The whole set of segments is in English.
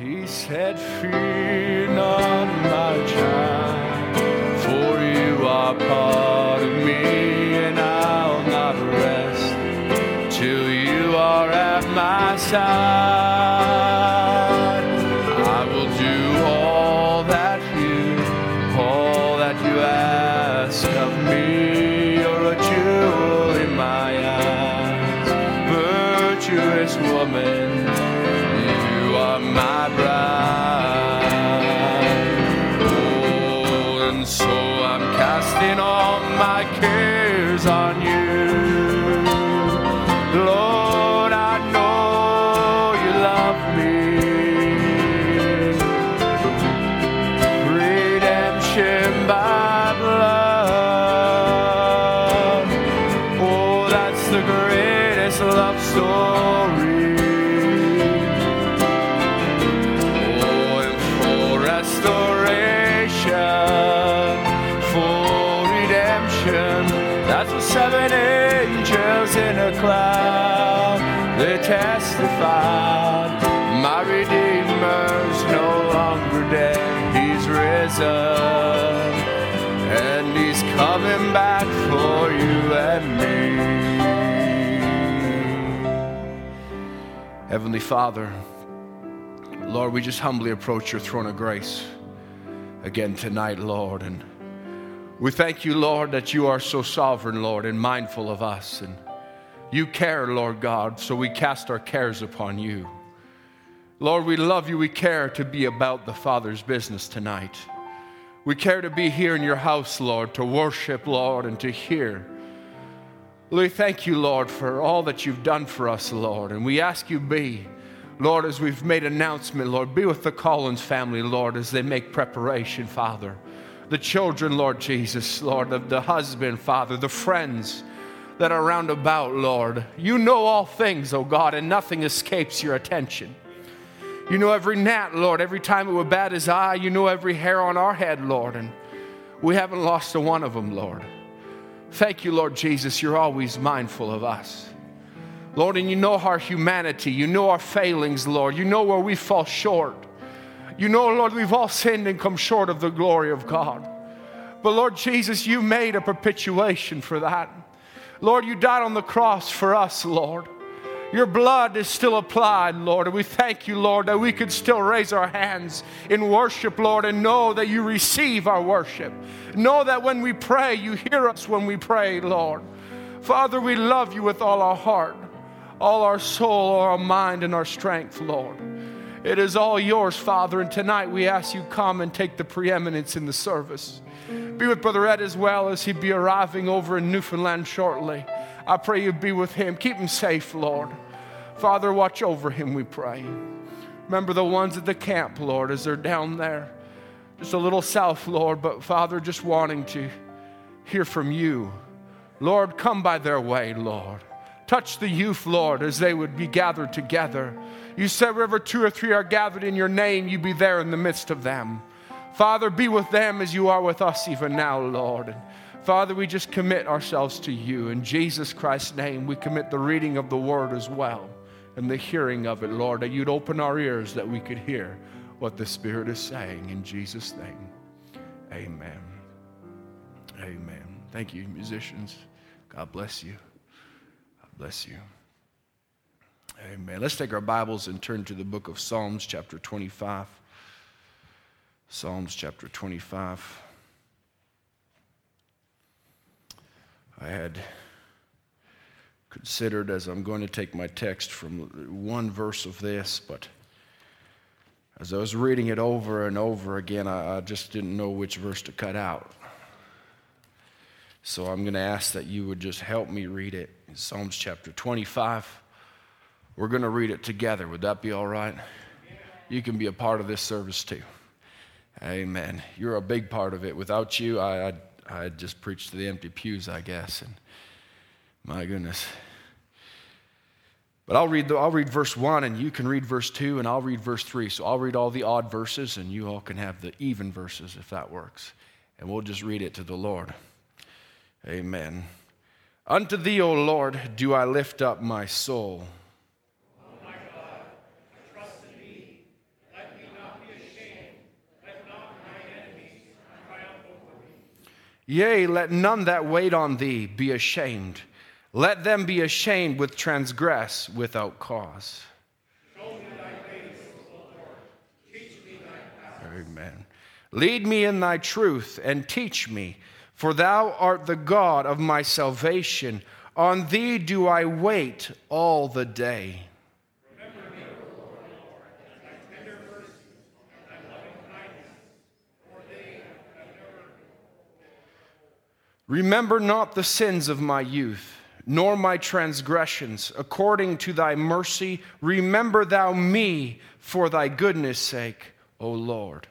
He said, Fear not, my child, for you are part of me, and I'll not rest till you are at my side. Heavenly Father, Lord, we just humbly approach your throne of grace again tonight, Lord. And we thank you, Lord, that you are so sovereign, Lord, and mindful of us. And you care, Lord God, so we cast our cares upon you. Lord, we love you. We care to be about the Father's business tonight. We care to be here in your house, Lord, to worship, Lord, and to hear. We thank you, Lord, for all that you've done for us, Lord. And we ask you be, Lord, as we've made announcement, Lord, be with the Collins family, Lord, as they make preparation, Father. The children, Lord Jesus, Lord, the, the husband, Father, the friends that are round about, Lord. You know all things, oh God, and nothing escapes your attention. You know every gnat, Lord, every time it would bat his eye. You know every hair on our head, Lord, and we haven't lost a one of them, Lord. Thank you, Lord Jesus. You're always mindful of us. Lord, and you know our humanity. You know our failings, Lord. You know where we fall short. You know, Lord, we've all sinned and come short of the glory of God. But Lord Jesus, you made a perpetuation for that. Lord, you died on the cross for us, Lord. Your blood is still applied, Lord. And we thank you, Lord, that we could still raise our hands in worship, Lord, and know that you receive our worship. Know that when we pray, you hear us when we pray, Lord. Father, we love you with all our heart, all our soul, all our mind, and our strength, Lord. It is all yours, Father. And tonight we ask you come and take the preeminence in the service. Be with Brother Ed as well as he'd be arriving over in Newfoundland shortly. I pray you be with him. Keep him safe, Lord. Father, watch over him, we pray. Remember the ones at the camp, Lord, as they're down there, just a little south, Lord, but Father, just wanting to hear from you. Lord, come by their way, Lord. Touch the youth, Lord, as they would be gathered together. You said, wherever two or three are gathered in your name, you be there in the midst of them. Father, be with them as you are with us even now, Lord. Father, we just commit ourselves to you. In Jesus Christ's name, we commit the reading of the word as well and the hearing of it, Lord, that you'd open our ears that we could hear what the Spirit is saying. In Jesus' name, amen. Amen. Thank you, musicians. God bless you. God bless you. Amen. Let's take our Bibles and turn to the book of Psalms, chapter 25. Psalms, chapter 25. I had considered as I'm going to take my text from one verse of this, but as I was reading it over and over again, I, I just didn't know which verse to cut out. So I'm going to ask that you would just help me read it. In Psalms chapter 25. We're going to read it together. Would that be all right? You can be a part of this service too. Amen. You're a big part of it. Without you, I, I, I just preached to the empty pews, I guess. And my goodness. But I'll read, the, I'll read verse 1, and you can read verse 2, and I'll read verse 3. So I'll read all the odd verses, and you all can have the even verses if that works. And we'll just read it to the Lord. Amen. Unto thee, O Lord, do I lift up my soul. Oh my God, I trust in thee. Let Yea, let none that wait on thee be ashamed. Let them be ashamed which transgress without cause. Amen. Lead me in thy truth and teach me, for thou art the God of my salvation. On thee do I wait all the day. Remember not the sins of my youth, nor my transgressions. According to thy mercy, remember thou me for thy goodness' sake, O Lord.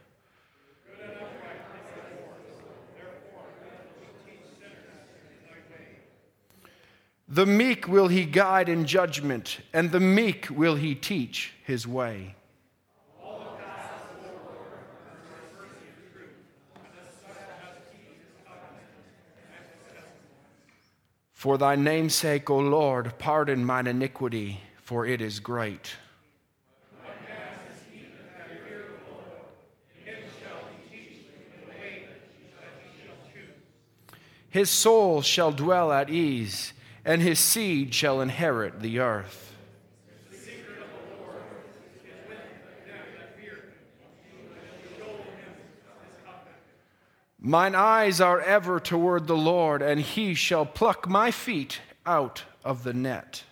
The meek will he guide in judgment, and the meek will he teach his way. For thy name's sake, O Lord, pardon mine iniquity, for it is great. His soul shall dwell at ease, and his seed shall inherit the earth. Mine eyes are ever toward the Lord, and he shall pluck my feet out of the net.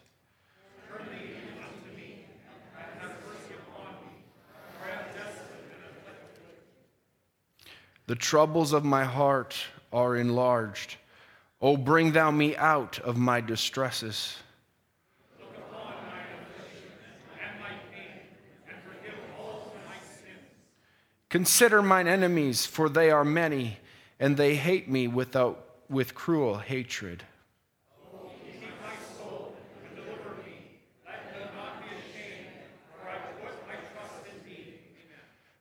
The troubles of my heart are enlarged. O bring thou me out of my distresses. Consider mine enemies, for they are many, and they hate me without, with cruel hatred.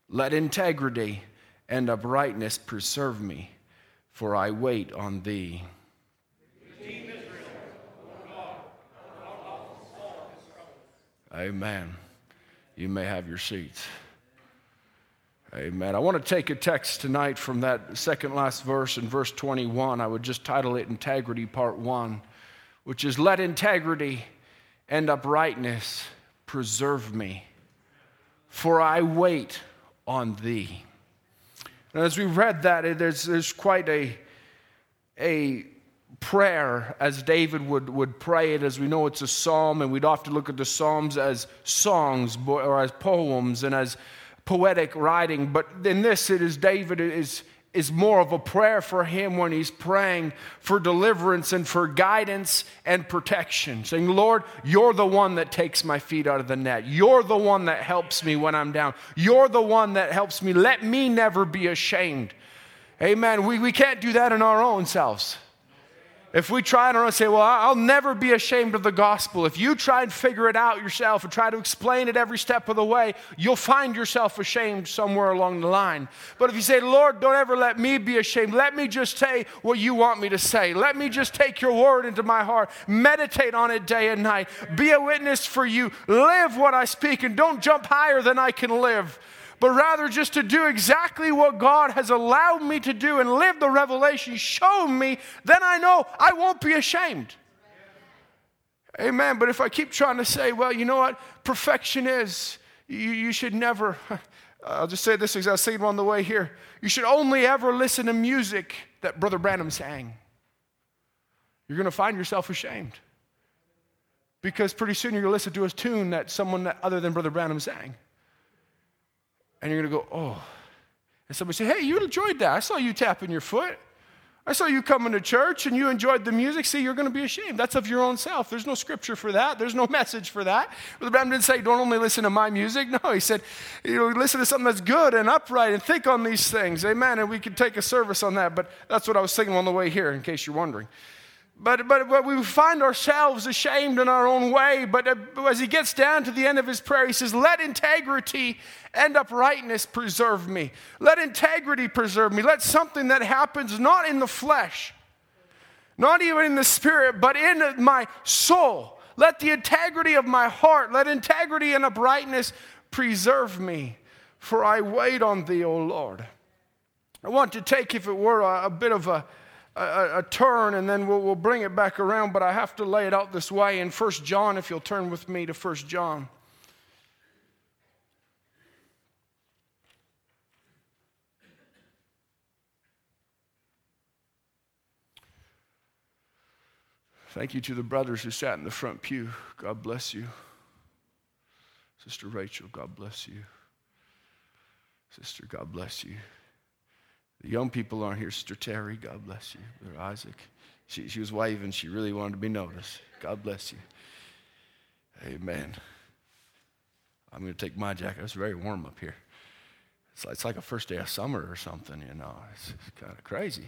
Let integrity and uprightness preserve me, for I wait on thee. Amen. You may have your seats. Amen. I want to take a text tonight from that second last verse in verse 21. I would just title it Integrity Part 1, which is Let integrity and uprightness preserve me, for I wait on thee. And as we read that, there's, there's quite a, a prayer as David would, would pray it, as we know it's a psalm, and we'd often look at the psalms as songs or as poems and as poetic writing, but in this, it is David is, is more of a prayer for him when he's praying for deliverance and for guidance and protection, saying, Lord, you're the one that takes my feet out of the net. You're the one that helps me when I'm down. You're the one that helps me. Let me never be ashamed. Amen. We, we can't do that in our own selves. If we try and say, well, I'll never be ashamed of the gospel, if you try and figure it out yourself and try to explain it every step of the way, you'll find yourself ashamed somewhere along the line. But if you say, Lord, don't ever let me be ashamed, let me just say what you want me to say. Let me just take your word into my heart, meditate on it day and night, be a witness for you, live what I speak, and don't jump higher than I can live but rather just to do exactly what God has allowed me to do and live the revelation shown me, then I know I won't be ashamed. Amen. But if I keep trying to say, well, you know what? Perfection is, you, you should never, I'll just say this because I on the way here. You should only ever listen to music that Brother Branham sang. You're going to find yourself ashamed. Because pretty soon you're going to listen to a tune that someone that other than Brother Branham sang and you're going to go, oh. And somebody say, hey, you enjoyed that. I saw you tapping your foot. I saw you coming to church and you enjoyed the music. See, you're going to be ashamed. That's of your own self. There's no scripture for that. There's no message for that. But the Bible didn't say, don't only listen to my music. No, he said, you know, listen to something that's good and upright and think on these things. Amen. And we could take a service on that. But that's what I was thinking on the way here, in case you're wondering. But, but, but we find ourselves ashamed in our own way. But uh, as he gets down to the end of his prayer, he says, Let integrity and uprightness preserve me. Let integrity preserve me. Let something that happens not in the flesh, not even in the spirit, but in my soul. Let the integrity of my heart, let integrity and uprightness preserve me. For I wait on thee, O Lord. I want to take, if it were, a, a bit of a a, a, turn and then we'll, we'll bring it back around, but I have to lay it out this way. In First John, if you'll turn with me to First John. Thank you to the brothers who sat in the front pew. God bless you. Sister Rachel, God bless you. Sister, God bless you. The young people aren't here. Sister Terry, God bless you. Brother Isaac. She, she was waving. She really wanted to be noticed. God bless you. Amen. I'm going to take my jacket. It's very warm up here. It's like, it's like a first day of summer or something, you know. It's, it's kind of crazy.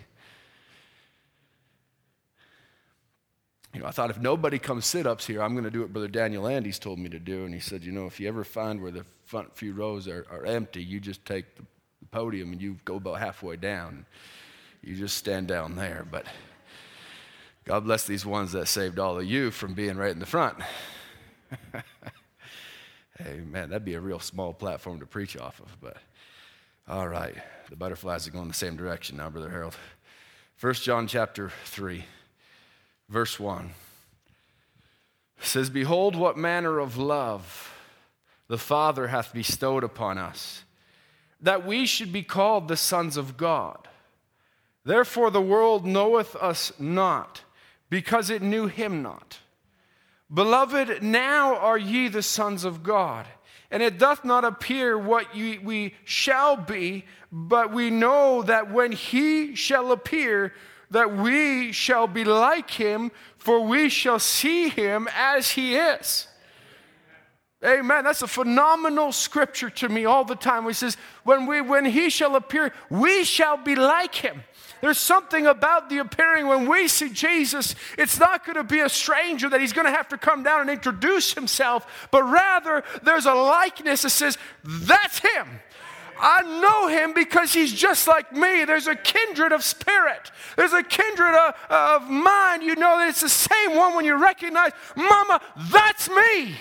You know, I thought if nobody comes sit ups here, I'm going to do what Brother Daniel Andes told me to do. And he said, you know, if you ever find where the front few rows are, are empty, you just take the podium and you go about halfway down. You just stand down there. But God bless these ones that saved all of you from being right in the front. hey, man, that'd be a real small platform to preach off of. But all right, the butterflies are going the same direction now, Brother Harold. 1 John chapter 3, verse 1 says, Behold, what manner of love the Father hath bestowed upon us that we should be called the sons of God. Therefore, the world knoweth us not, because it knew him not. Beloved, now are ye the sons of God, and it doth not appear what ye, we shall be, but we know that when he shall appear, that we shall be like him, for we shall see him as he is. Amen. That's a phenomenal scripture to me all the time. He says, when, we, when he shall appear, we shall be like him. There's something about the appearing when we see Jesus. It's not going to be a stranger that he's going to have to come down and introduce himself, but rather there's a likeness that says, That's him. I know him because he's just like me. There's a kindred of spirit, there's a kindred of, of mind. You know that it's the same one when you recognize, Mama, that's me.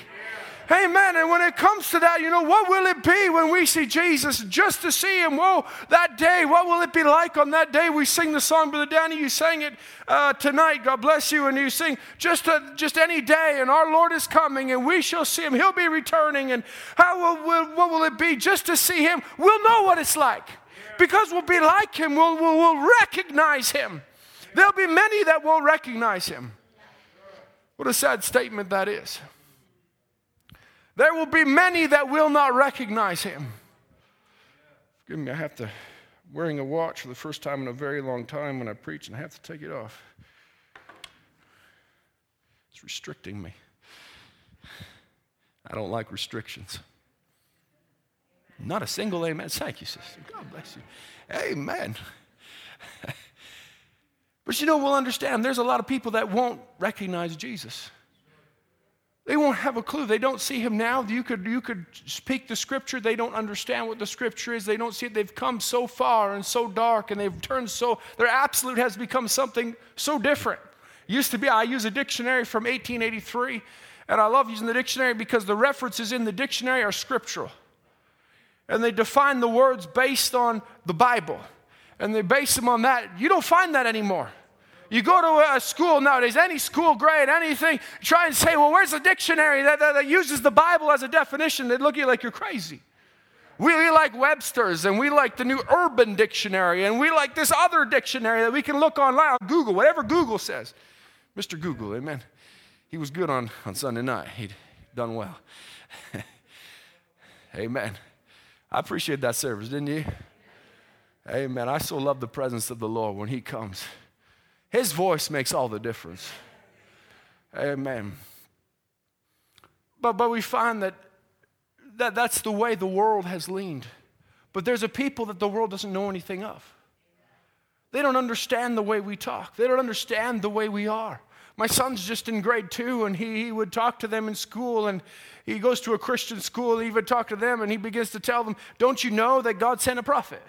Amen. And when it comes to that, you know, what will it be when we see Jesus? Just to see him. Whoa, that day, what will it be like on that day? We sing the song, Brother Danny, you sang it uh, tonight. God bless you. And you sing just, a, just any day, and our Lord is coming, and we shall see him. He'll be returning. And how will, will, what will it be just to see him? We'll know what it's like because we'll be like him, we'll, we'll, we'll recognize him. There'll be many that won't recognize him. What a sad statement that is. There will be many that will not recognize him. Forgive me, I have to, wearing a watch for the first time in a very long time when I preach, and I have to take it off. It's restricting me. I don't like restrictions. Not a single amen. Thank you, sister. God bless you. Amen. but you know, we'll understand there's a lot of people that won't recognize Jesus. They won't have a clue. They don't see him now. You could, you could speak the scripture. They don't understand what the scripture is. They don't see it. They've come so far and so dark and they've turned so, their absolute has become something so different. Used to be, I use a dictionary from 1883, and I love using the dictionary because the references in the dictionary are scriptural. And they define the words based on the Bible. And they base them on that. You don't find that anymore. You go to a school nowadays, any school grade, anything, try and say, well, where's the dictionary that, that, that uses the Bible as a definition? They look at you like you're crazy. We, we, like Webster's and we like the new Urban Dictionary and we like this other dictionary that we can look online, Google, whatever Google says. Mr. Google, amen. He was good on, on Sunday night. He'd done well. amen. I appreciate that service, didn't you? Amen. I so love the presence of the Lord when He comes. His voice makes all the difference. Amen. But, but we find that, that that's the way the world has leaned. But there's a people that the world doesn't know anything of. They don't understand the way we talk, they don't understand the way we are. My son's just in grade two, and he, he would talk to them in school, and he goes to a Christian school, and he would talk to them, and he begins to tell them, Don't you know that God sent a prophet?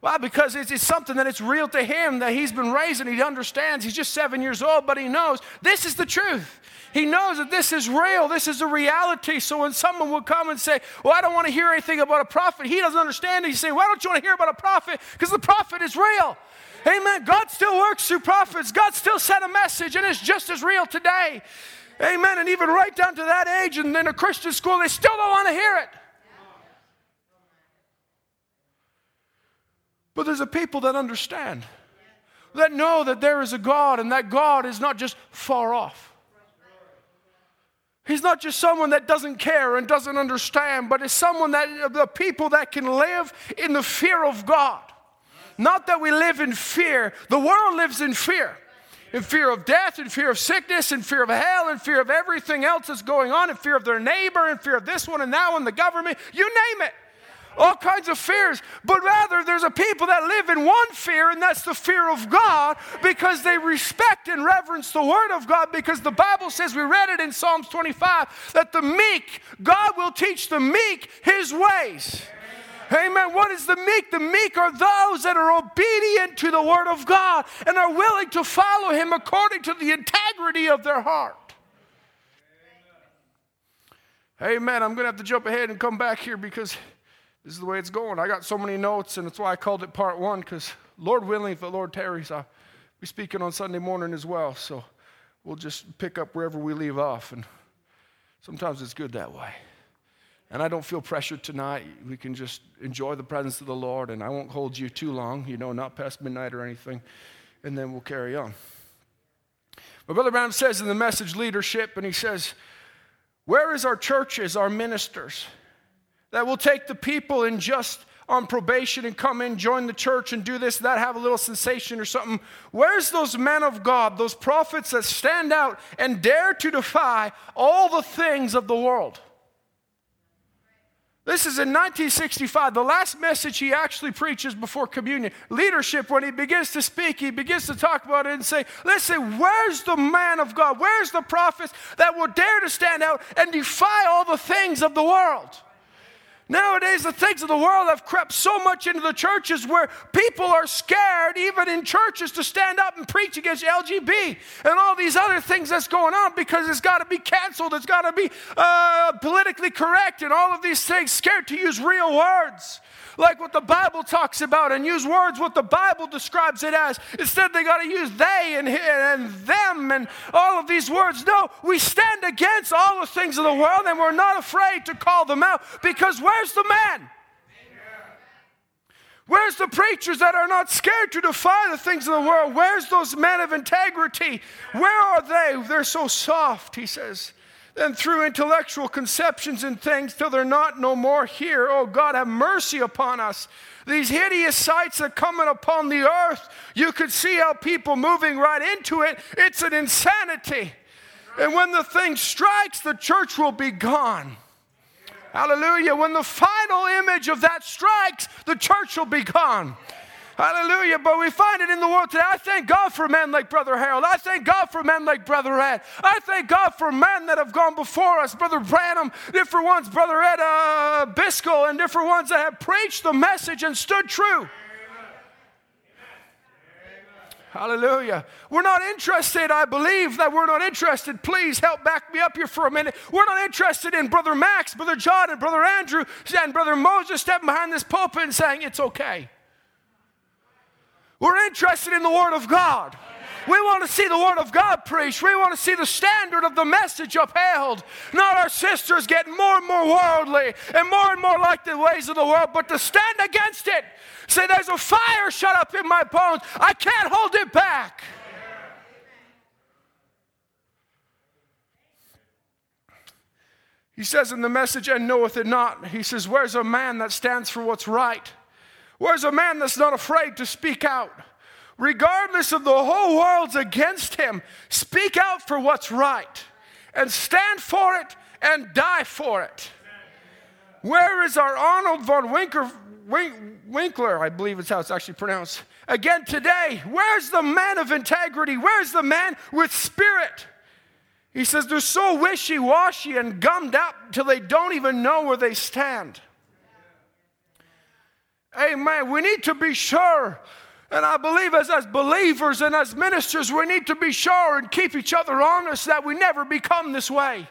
Why? Because it's, it's, something that it's real to him that he's been raised and he understands. He's just seven years old, but he knows this is the truth. He knows that this is real, this is a reality. So when someone will come and say, Well, I don't want to hear anything about a prophet, he doesn't understand. He's saying, Why don't you want to hear about a prophet? Because the prophet is real. Amen. God still works through prophets, God still sent a message, and it's just as real today. Amen. And even right down to that age, and in a Christian school, they still don't want to hear it. But there's a people that understand, that know that there is a God, and that God is not just far off. He's not just someone that doesn't care and doesn't understand, but is someone that the people that can live in the fear of God. Not that we live in fear. The world lives in fear. In fear of death, in fear of sickness, in fear of hell, in fear of everything else that's going on, in fear of their neighbor, in fear of this one and that one, the government, you name it all kinds of fears, but rather there's a people that live in one fear, and that's the fear of God because they respect and reverence the Word of God. Because the Bible says, we read it in Psalms 25, that the meek, God will teach the meek His ways. Amen. What is the meek? The meek are those that are obedient to the Word of God and are willing to follow Him according to the integrity of their heart. Amen. I'm going to have to jump ahead and come back here because this is the way it's going. I got so many notes, and that's why I called it part one, because Lord willing, if the Lord tarries, I'll be speaking on Sunday morning as well. So we'll just pick up wherever we leave off. And sometimes it's good that way. And I don't feel pressured tonight. We can just enjoy the presence of the Lord, and I won't hold you too long, you know, not past midnight or anything, and then we'll carry on. But Brother Branham says in the message leadership, and he says, Where is our churches, our ministers? That will take the people and just on probation and come in, join the church and do this, that, have a little sensation or something. Where's those men of God, those prophets that stand out and dare to defy all the things of the world? This is in 1965, the last message he actually preaches before communion. Leadership, when he begins to speak, he begins to talk about it and say, Listen, where's the man of God? Where's the prophets that will dare to stand out and defy all the things of the world? Nowadays, the things of the world have crept so much into the churches where people are scared, even in churches, to stand up and preach against LGB and all these other things that's going on because it's got to be canceled, it's got to be uh, politically correct, and all of these things, scared to use real words like what the Bible talks about and use words what the Bible describes it as. Instead, they got to use they and, and them and all of these words. No, we stand against all the things of the world and we're not afraid to call them out because where's the man? Where's the preachers that are not scared to defy the things of the world? Where's those men of integrity? Where are they? They're so soft, he says and through intellectual conceptions and things till they're not no more here. Oh God, have mercy upon us. These hideous sights are coming upon the earth. You could see how people moving right into it. It's an insanity. And when the thing strikes, the church will be gone. Hallelujah. When the final image of that strikes, the church will be gone. Hallelujah. But we find it in the world today. I thank God for men like Brother Harold. I thank God for men like Brother Ed. I thank God for men that have gone before us. Brother Branham, different ones, Brother Ed uh, Biscoe, and different ones that have preached the message and stood true. Hallelujah. We're not interested, I believe that we're not interested. Please help back me up here for a minute. We're not interested in Brother Max, Brother John, and Brother Andrew, and Brother Moses stepping behind this pulpit and saying, It's okay. We're interested in the Word of God. We want to see the Word of God preached. We want to see the standard of the message upheld. Not our sisters getting more and more worldly and more and more like the ways of the world, but to stand against it. Say, there's a fire shut up in my bones. I can't hold it back. He says in the message, and knoweth it not. He says, Where's a man that stands for what's right? Where's a man that's not afraid to speak out? Regardless of the whole world's against him, speak out for what's right and stand for it and die for it. Where is our Arnold von Winkler, Winkler, I believe it's how it's actually pronounced, again today? Where's the man of integrity? Where's the man with spirit? He says they're so wishy washy and gummed up till they don't even know where they stand. Amen. We need to be sure. And I believe as, as believers and as ministers, we need to be sure and keep each other honest that we never become this way.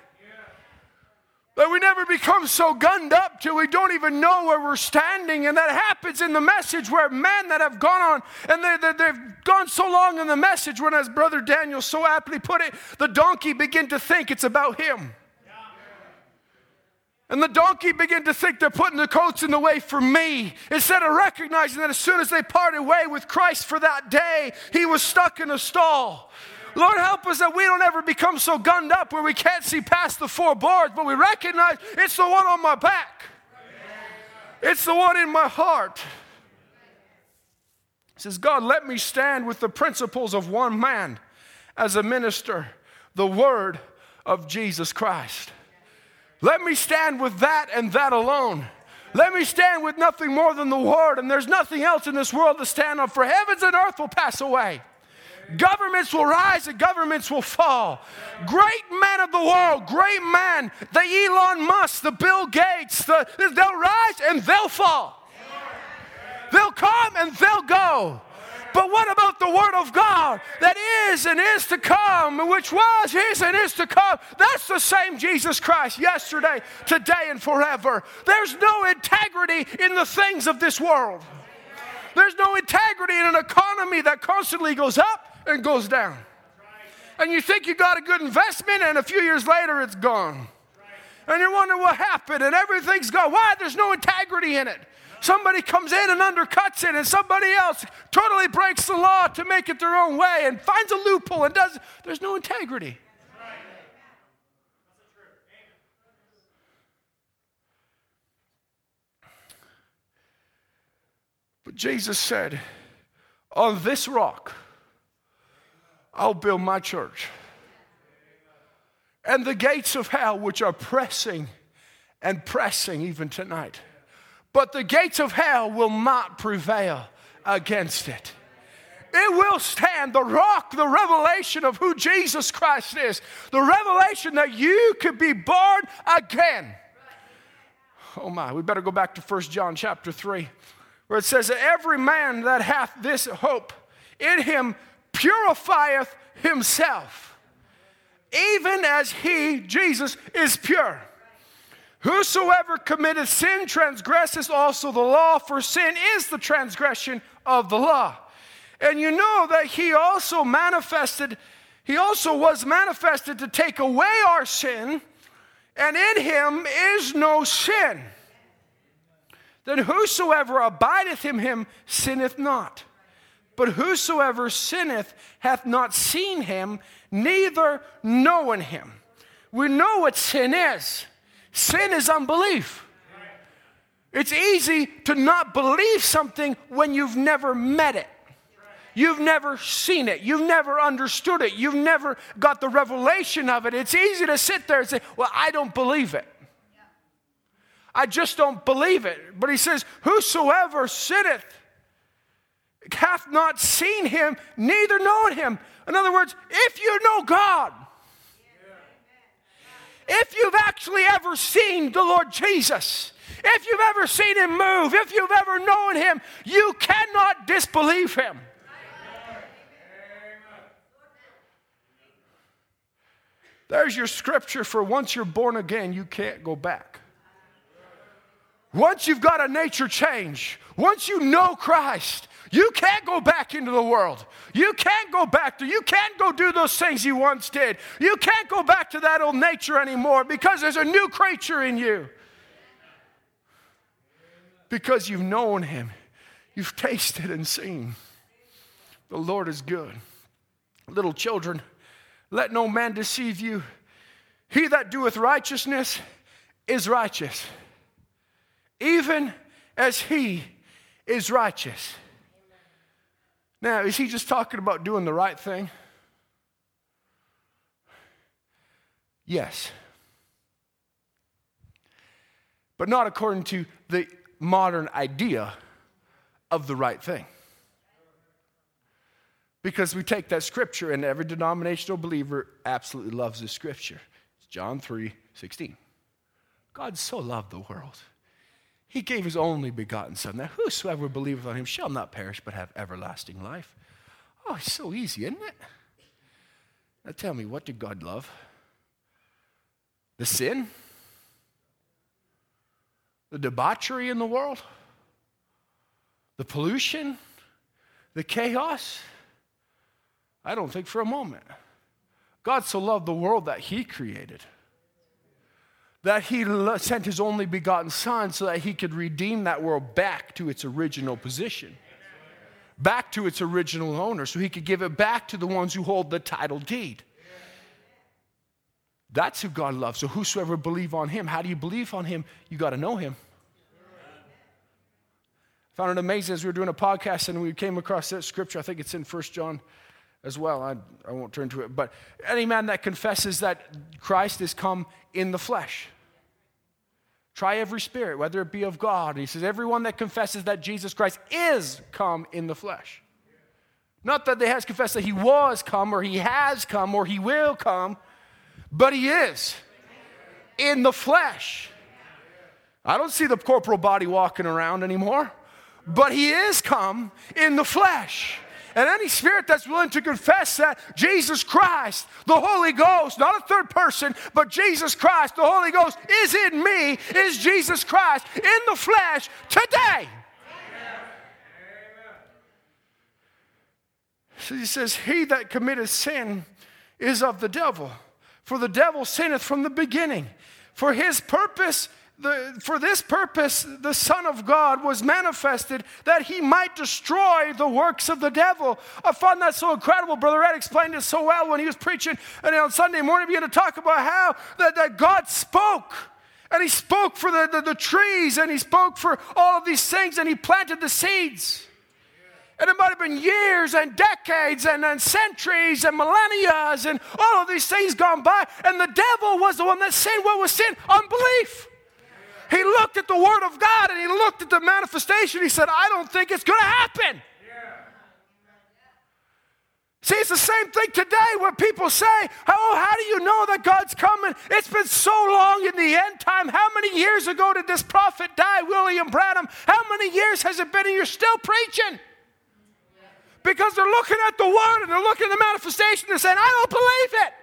That we never become so gunned up till we don't even know where we're standing. And that happens in the message where men that have gone on and they, they, they've gone so long in the message when, as Brother Daniel so aptly put it, the donkey begin to think it's about him. And the donkey began to think they're putting the coats in the way for me. Instead of recognizing that as soon as they parted way with Christ for that day, he was stuck in a stall. Lord, help us that we don't ever become so gunned up where we can't see past the four boards, but we recognize it's the one on my back, it's the one in my heart. He says, God, let me stand with the principles of one man as a minister, the word of Jesus Christ. Let me stand with that and that alone. Let me stand with nothing more than the Word, and there's nothing else in this world to stand on, for heavens and earth will pass away. Governments will rise and governments will fall. Great men of the world, great men, the Elon Musk, the Bill Gates, the, they'll rise and they'll fall. They'll come and they'll go. But what about the Word of God that is and is to come, which was, is, and is to come? That's the same Jesus Christ yesterday, today, and forever. There's no integrity in the things of this world. There's no integrity in an economy that constantly goes up and goes down. And you think you got a good investment, and a few years later it's gone. And you're wondering what happened, and everything's gone. Why? There's no integrity in it. Somebody comes in and undercuts it, and somebody else totally breaks the law to make it their own way and finds a loophole and does. There's no integrity. But Jesus said, On this rock, I'll build my church. And the gates of hell, which are pressing and pressing even tonight, but the gates of hell will not prevail against it. It will stand. The rock, the revelation of who Jesus Christ is, the revelation that you could be born again. Oh my, we better go back to 1 John chapter 3, where it says that every man that hath this hope in him purifieth himself, even as he, Jesus, is pure. Whosoever committeth sin transgresseth also the law, for sin is the transgression of the law. And you know that he also manifested, he also was manifested to take away our sin, and in him is no sin. Then whosoever abideth in him sinneth not. But whosoever sinneth hath not seen him, neither known him. We know what sin is. Sin is unbelief. It's easy to not believe something when you've never met it. You've never seen it. You've never understood it. You've never got the revelation of it. It's easy to sit there and say, Well, I don't believe it. I just don't believe it. But he says, Whosoever sinneth hath not seen him, neither known him. In other words, if you know God, if you've actually ever seen the Lord Jesus, if you've ever seen him move, if you've ever known him, you cannot disbelieve him. There's your scripture for once you're born again, you can't go back. Once you've got a nature change, once you know Christ, you can't go back into the world. You can't go back to, you can't go do those things you once did. You can't go back to that old nature anymore because there's a new creature in you. Because you've known him, you've tasted and seen. The Lord is good. Little children, let no man deceive you. He that doeth righteousness is righteous, even as he is righteous. Now, is he just talking about doing the right thing? Yes. But not according to the modern idea of the right thing. Because we take that scripture, and every denominational believer absolutely loves this scripture. It's John 3 16. God so loved the world He gave his only begotten Son, that whosoever believeth on him shall not perish but have everlasting life. Oh, it's so easy, isn't it? Now tell me, what did God love? The sin? The debauchery in the world? The pollution? The chaos? I don't think for a moment. God so loved the world that he created that he sent his only begotten son so that he could redeem that world back to its original position, back to its original owner, so he could give it back to the ones who hold the title deed. That's who God loves. So whosoever believe on him, how do you believe on him? You got to know him. I found it amazing as we were doing a podcast and we came across that scripture. I think it's in First John as well. I, I won't turn to it. But any man that confesses that Christ is come in the flesh. Try every spirit, whether it be of God. He says, everyone that confesses that Jesus Christ is come in the flesh. Not that they has confessed that he was come or he has come or he will come, but he is in the flesh. I don't see the corporal body walking around anymore, but he is come in the flesh. And any spirit that's willing to confess that Jesus Christ, the Holy Ghost, not a third person, but Jesus Christ, the Holy Ghost, is in me, is Jesus Christ in the flesh today. So he says, He that committeth sin is of the devil, for the devil sinneth from the beginning. For his purpose the, for this purpose, the Son of God was manifested that he might destroy the works of the devil. I found that so incredible. Brother Ed explained it so well when he was preaching. And on Sunday morning, we began to talk about how that, that God spoke. And he spoke for the, the, the trees, and he spoke for all of these things, and he planted the seeds. And it might have been years and decades and, and centuries and millennia and all of these things gone by. And the devil was the one that sinned. What was sin? Unbelief. He looked at the Word of God and he looked at the manifestation. He said, I don't think it's going to happen. See, it's the same thing today where people say, Oh, how do you know that God's coming? It's been so long in the end time. How many years ago did this prophet die, William Branham? How many years has it been and you're still preaching? Because they're looking at the Word and they're looking at the manifestation and saying, I don't believe it.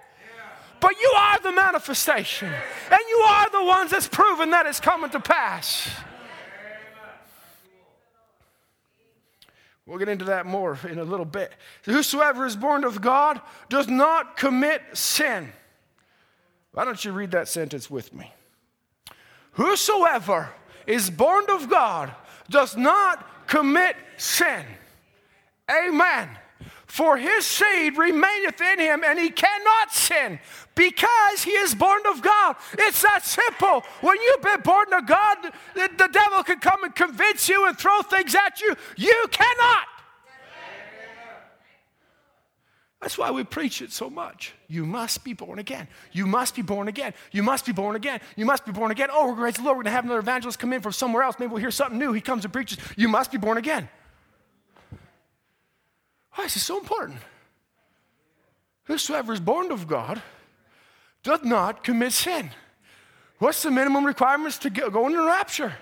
But you are the manifestation. And you are the ones that's proven that it's coming to pass. We'll get into that more in a little bit. Whosoever is born of God does not commit sin. Why don't you read that sentence with me? Whosoever is born of God does not commit sin. Amen. For his seed remaineth in him, and he cannot sin because he is born of God. It's that simple. When you've been born of God, the, the devil can come and convince you and throw things at you. You cannot. That's why we preach it so much. You must be born again. You must be born again. You must be born again. You must be born again. Oh, we're the Lord. We're going to have another evangelist come in from somewhere else. Maybe we'll hear something new. He comes and preaches. You must be born again. Ah, Why is this so important? Whosoever is born of God does not commit sin. What's the minimum requirements to go into rapture?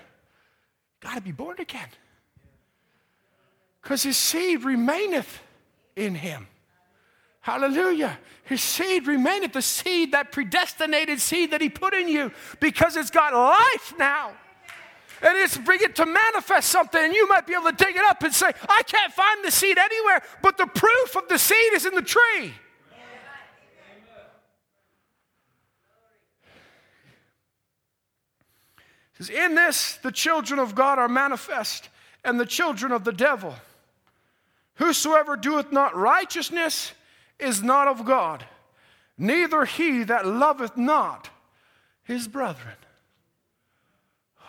Got to be born again. Because his seed remaineth in him. Hallelujah. His seed remaineth, the seed, that predestinated seed that he put in you, because it's got life now and it's it to manifest something, and you might be able to dig it up and say, I can't find the seed anywhere, but the proof of the seed is in the tree. says, In this the children of God are manifest, and the children of the devil. Whosoever doeth not righteousness is not of God, neither he that loveth not his brethren.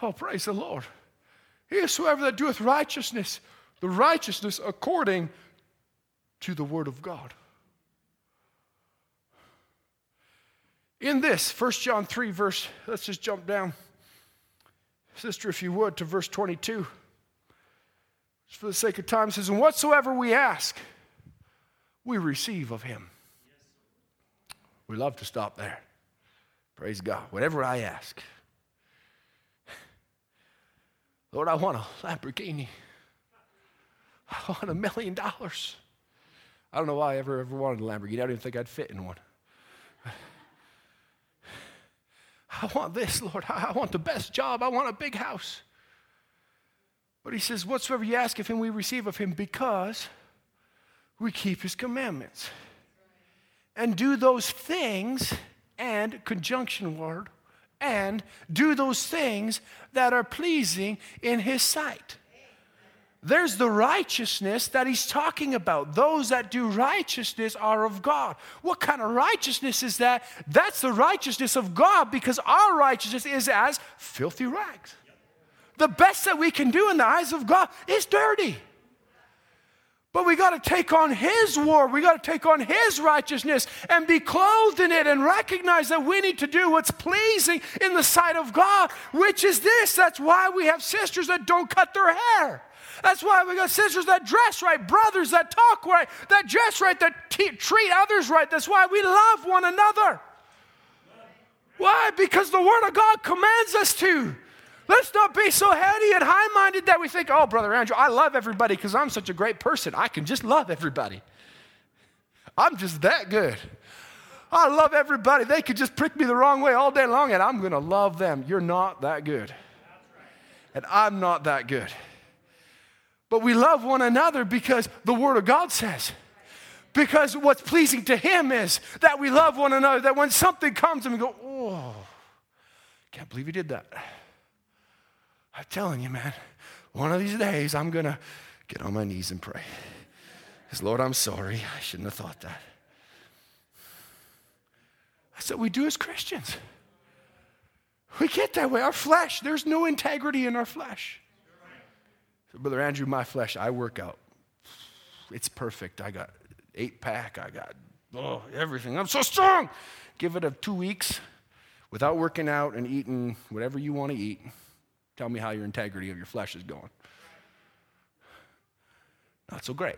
Oh, praise the Lord. he Whosoever that doeth righteousness, the righteousness according to the word of God. In this, 1 John 3, verse, let's just jump down. Sister, if you would, to verse 22. Just for the sake of time, says, And whatsoever we ask, we receive of him. We love to stop there. Praise God. Whatever I ask. Lord, I want a Lamborghini. I want a million dollars. I don't know why I ever, ever wanted a Lamborghini. I don't even think I'd fit in one. I want this, Lord. I want the best job. I want a big house. But he says, Whatsoever you ask of him, we receive of him because we keep his commandments and do those things, and conjunction word, and do those things that are pleasing in his sight. There's the righteousness that he's talking about. Those that do righteousness are of God. What kind of righteousness is that? That's the righteousness of God because our righteousness is as filthy rags. The best that we can do in the eyes of God is dirty. But we got to take on His war. We got to take on His righteousness and be clothed in it and recognize that we need to do what's pleasing in the sight of God, which is this. That's why we have sisters that don't cut their hair. That's why we got sisters that dress right, brothers that talk right, that dress right, that treat others right. That's why we love one another. Why? Because the Word of God commands us to. Let's not be so heady and high minded that we think, oh, Brother Andrew, I love everybody because I'm such a great person. I can just love everybody. I'm just that good. I love everybody. They could just prick me the wrong way all day long and I'm going to love them. You're not that good. And I'm not that good. But we love one another because the Word of God says. Because what's pleasing to Him is that we love one another, that when something comes and we go, oh, can't believe He did that. I'm telling you, man, one of these days I'm going to get on my knees and pray. Because, Lord, I'm sorry. I shouldn't have thought that. That's what we do as Christians. We get that way. Our flesh, there's no integrity in our flesh. So, Brother Andrew, my flesh, I work out. It's perfect. I got eight pack. I got oh, everything. I'm so strong. Give it a two weeks without working out and eating whatever you want to eat. Tell me how your integrity of your flesh is going. Not so great.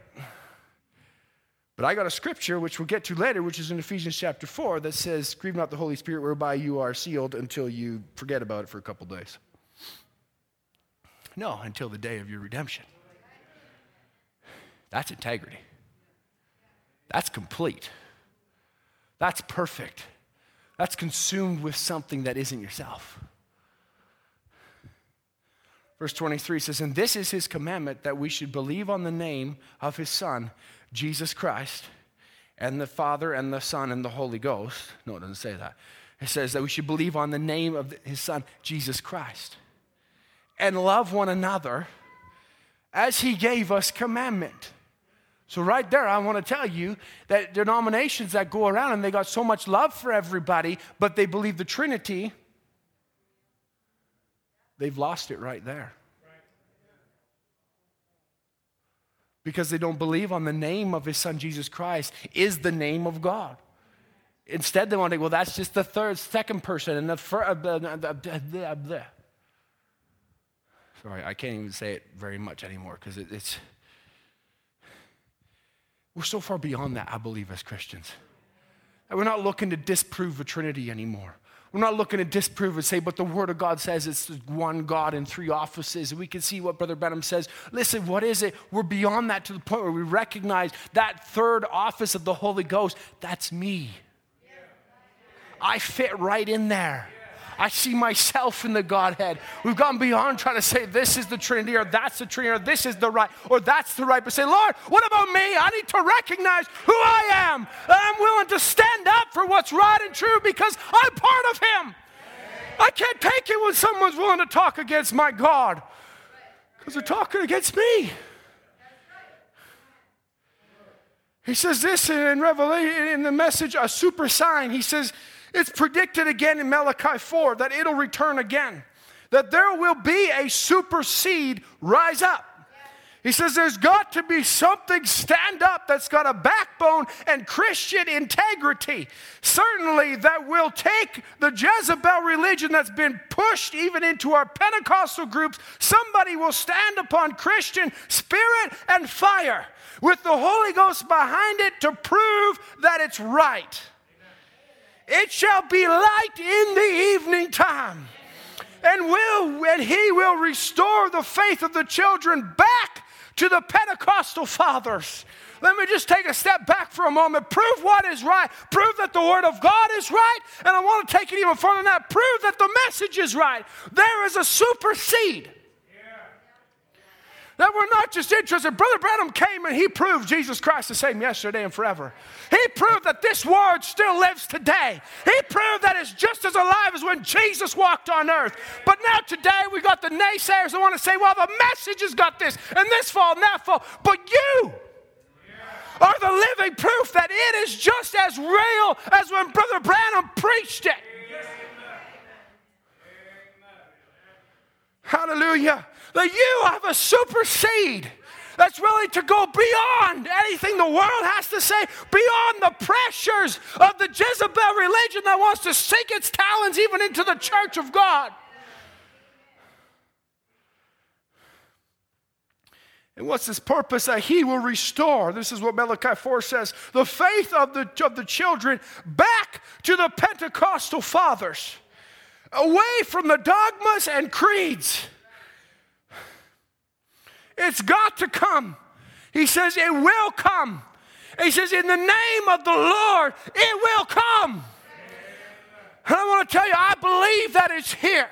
But I got a scripture, which we'll get to later, which is in Ephesians chapter 4, that says, Grieve not the Holy Spirit, whereby you are sealed until you forget about it for a couple days. No, until the day of your redemption. That's integrity. That's complete. That's perfect. That's consumed with something that isn't yourself. Verse 23 says, And this is his commandment that we should believe on the name of his Son, Jesus Christ, and the Father and the Son and the Holy Ghost. No, it doesn't say that. It says that we should believe on the name of his Son, Jesus Christ, and love one another as he gave us commandment. So, right there, I want to tell you that denominations that go around and they got so much love for everybody, but they believe the Trinity They've lost it right there. Because they don't believe on the name of his son Jesus Christ is the name of God. Instead, they want to, well, that's just the third, second person, and the first. Uh, Sorry, I can't even say it very much anymore because it, it's. We're so far beyond that, I believe, as Christians. That we're not looking to disprove the Trinity anymore. We're not looking to disprove and say, but the Word of God says it's one God in three offices. And we can see what Brother Branham says. Listen, what is it? We're beyond that to the point where we recognize that third office of the Holy Ghost. That's me. I fit right in there. I see myself in the Godhead. We've gone beyond trying to say this is the Trinity or that's the Trinity or this is the right or that's the right. But say, Lord, what about me? I need to recognize who I am. I'm willing to stand up for what's right and true because I'm part of Him. I can't take it when someone's willing to talk against my God because they're talking against me. He says this in Revelation, in the message, a super sign. He says, it's predicted again in Malachi 4 that it'll return again, that there will be a super seed rise up. He says there's got to be something stand up that's got a backbone and Christian integrity. Certainly, that will take the Jezebel religion that's been pushed even into our Pentecostal groups. Somebody will stand upon Christian spirit and fire with the Holy Ghost behind it to prove that it's right. It shall be light in the evening time. And will and he will restore the faith of the children back to the Pentecostal fathers. Let me just take a step back for a moment. Prove what is right. Prove that the Word of God is right. And I want to take it even further than that. Prove that the message is right. There is a super seed that we're not just interested. Brother Branham came and he proved Jesus Christ the same yesterday and forever. He proved that this word still lives today. He proved that it's just as alive as when Jesus walked on earth. But now today we got the naysayers that want to say, well, the message has got this and this fall and that fall. But you are the living proof that it is just as real as when Brother Branham preached it. Hallelujah that you have a super seed that's willing to go beyond anything the world has to say, beyond the pressures of the Jezebel religion that wants to sink its talons even into the church of God. And what's his purpose? That he will restore. This is what Malachi 4 says the faith of the, of the children back to the Pentecostal fathers, away from the dogmas and creeds it's got to come. He says, It will come. He says, In the name of the Lord, it will come. And I want to tell you, I believe that it's here.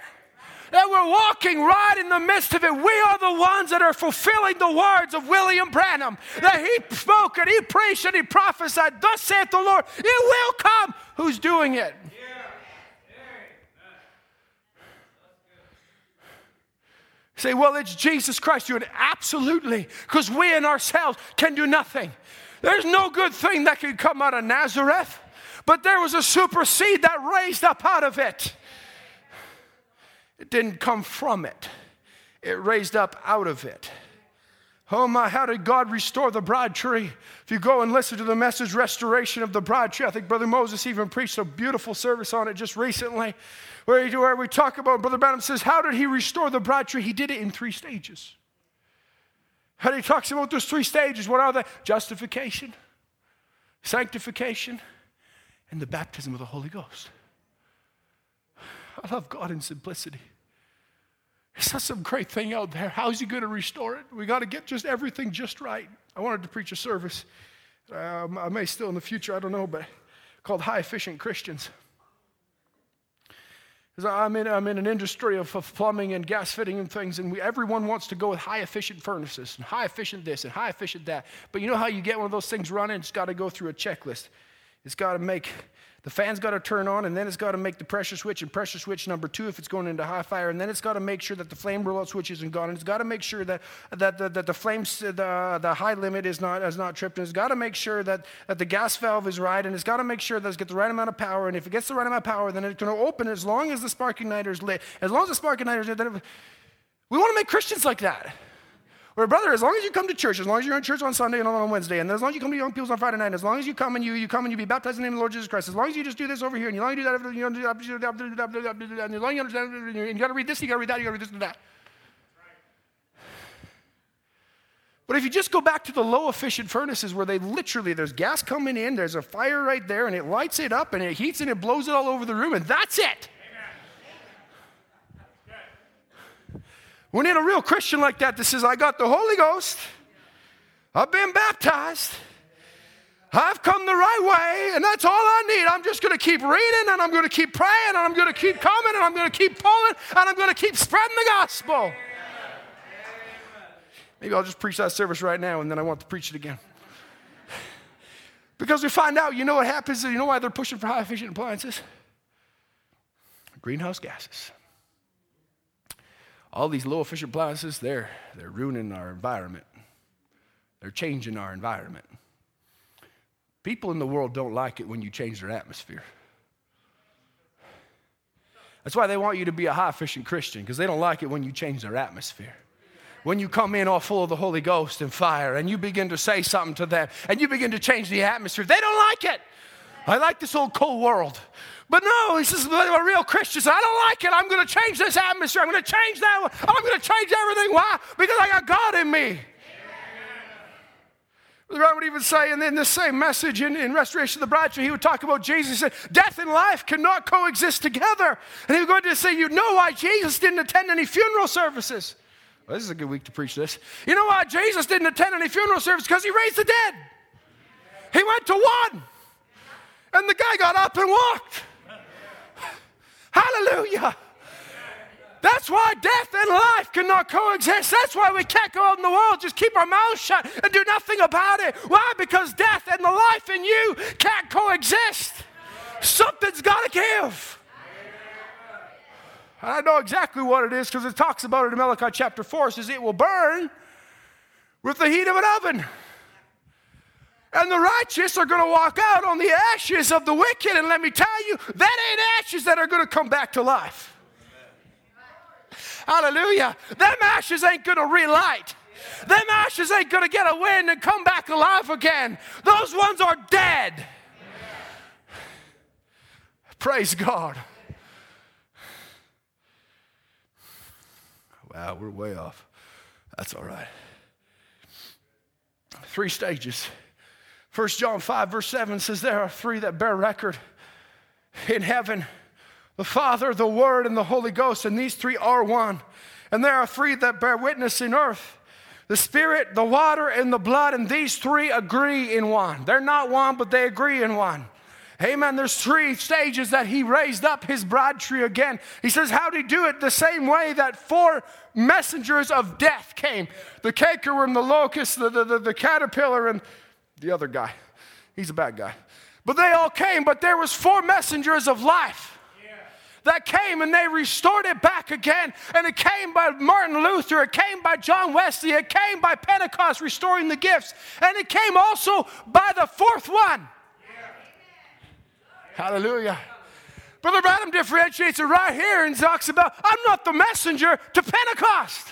That we're walking right in the midst of it. We are the ones that are fulfilling the words of William Branham. That he spoke and he preached and he prophesied, Thus saith the Lord, it will come. Who's doing it? Say, well, it's Jesus Christ it. Absolutely, because we in ourselves can do nothing. There's no good thing that can come out of Nazareth, but there was a super seed that raised up out of it. It didn't come from it, it raised up out of it. Oh my, how did God restore the bride tree? If you go and listen to the message, Restoration of the Bride Tree, I think Brother Moses even preached a beautiful service on it just recently where, where we talk about, Brother Branham says, how did he restore the bride tree? He did it in three stages. How he talks about those three stages. What are they? Justification, sanctification, and the baptism of the Holy Ghost. I love God in simplicity. It's not some great thing out there. How's he going to restore it? We got to get just everything just right. I wanted to preach a service. Um, I may still in the future, I don't know, but called High Efficient Christians. I'm in, I'm in an industry of, of, plumbing and gas fitting and things, and we, everyone wants to go with high efficient furnaces and high efficient this and high efficient that. But you know how you get one of those things running? It's got to go through a checklist. It's got to make the fan's got to turn on, and then it's got to make the pressure switch, and pressure switch number two if it's going into high fire, and then it's got to make sure that the flame rollout switch isn't gone, and it's got to make sure that, that, that, that the flame, the, the high limit is not, is not tripped, and it's got to make sure that, that the gas valve is right, and it's got to make sure that it's got the right amount of power, and if it gets the right amount of power, then it's going to open as long as the spark igniter is lit. As long as the spark igniter is lit, we want to make Christians like that. Where, brother, as long as you come to church, as long as you're in church on Sunday and on Wednesday, and as long as you come to young people's on Friday night, as long as you come and you, you come and you be baptized in the name of the Lord Jesus Christ, as long as you just do this over here, and you long as you do that, you that, and as long you understand, and you got to read this, you got to read that, you got to read this and that. But if you just go back to the low efficient furnaces where they literally, there's gas coming in, there's a fire right there, and it lights it up, and it heats and it blows it all over the room, and that's it. We need a real Christian like that that says, I got the Holy Ghost, I've been baptized, I've come the right way, and that's all I need. I'm just going to keep reading, and I'm going to keep praying, and I'm going to keep coming, and I'm going to keep pulling, and I'm going to keep spreading the gospel. Maybe I'll just preach that service right now, and then I want to preach it again. Because we find out, you know what happens? You know why they're pushing for high efficient appliances? Greenhouse gases all these low efficient appliances, they're, they're ruining our environment. They're changing our environment. People in the world don't like it when you change their atmosphere. That's why they want you to be a high efficient Christian, because they don't like it when you change their atmosphere. When you come in all full of the Holy Ghost and fire and you begin to say something to them and you begin to change the atmosphere, they don't like it. I like this old cold world. But no, he says, a real Christian I don't like it. I'm going to change this atmosphere. I'm going to change that one. I'm going to change everything. Why? Because I got God in me. The Ron would even say, and in this same message in, in Restoration of the Bride, he would talk about Jesus. He said, Death and life cannot coexist together. And he was going to say, You know why Jesus didn't attend any funeral services? Well, this is a good week to preach this. You know why Jesus didn't attend any funeral service? Because he raised the dead. He went to one, and the guy got up and walked. Hallelujah. That's why death and life cannot coexist. That's why we can't go out in the world, just keep our mouths shut and do nothing about it. Why? Because death and the life in you can't coexist. Something's got to give. And I know exactly what it is because it talks about it in Malachi chapter 4. It says it will burn with the heat of an oven. And the righteous are going to walk out on the ashes of the wicked. And let me tell you, that ain't ashes that are going to come back to life. Hallelujah. Them ashes ain't going to relight. Them ashes ain't going to get a wind and come back alive again. Those ones are dead. Praise God. Wow, we're way off. That's all right. Three stages. 1 John 5, verse 7 says, There are three that bear record in heaven the Father, the Word, and the Holy Ghost, and these three are one. And there are three that bear witness in earth the Spirit, the water, and the blood, and these three agree in one. They're not one, but they agree in one. Amen. There's three stages that he raised up his bride tree again. He says, How'd he do it? The same way that four messengers of death came the cankerworm, the locust, the, the, the, the caterpillar, and the other guy. He's a bad guy. But they all came, but there was four messengers of life that came and they restored it back again. And it came by Martin Luther, it came by John Wesley, it came by Pentecost restoring the gifts, and it came also by the fourth one. Hallelujah. Brother Branham differentiates it right here and talks about I'm not the messenger to Pentecost.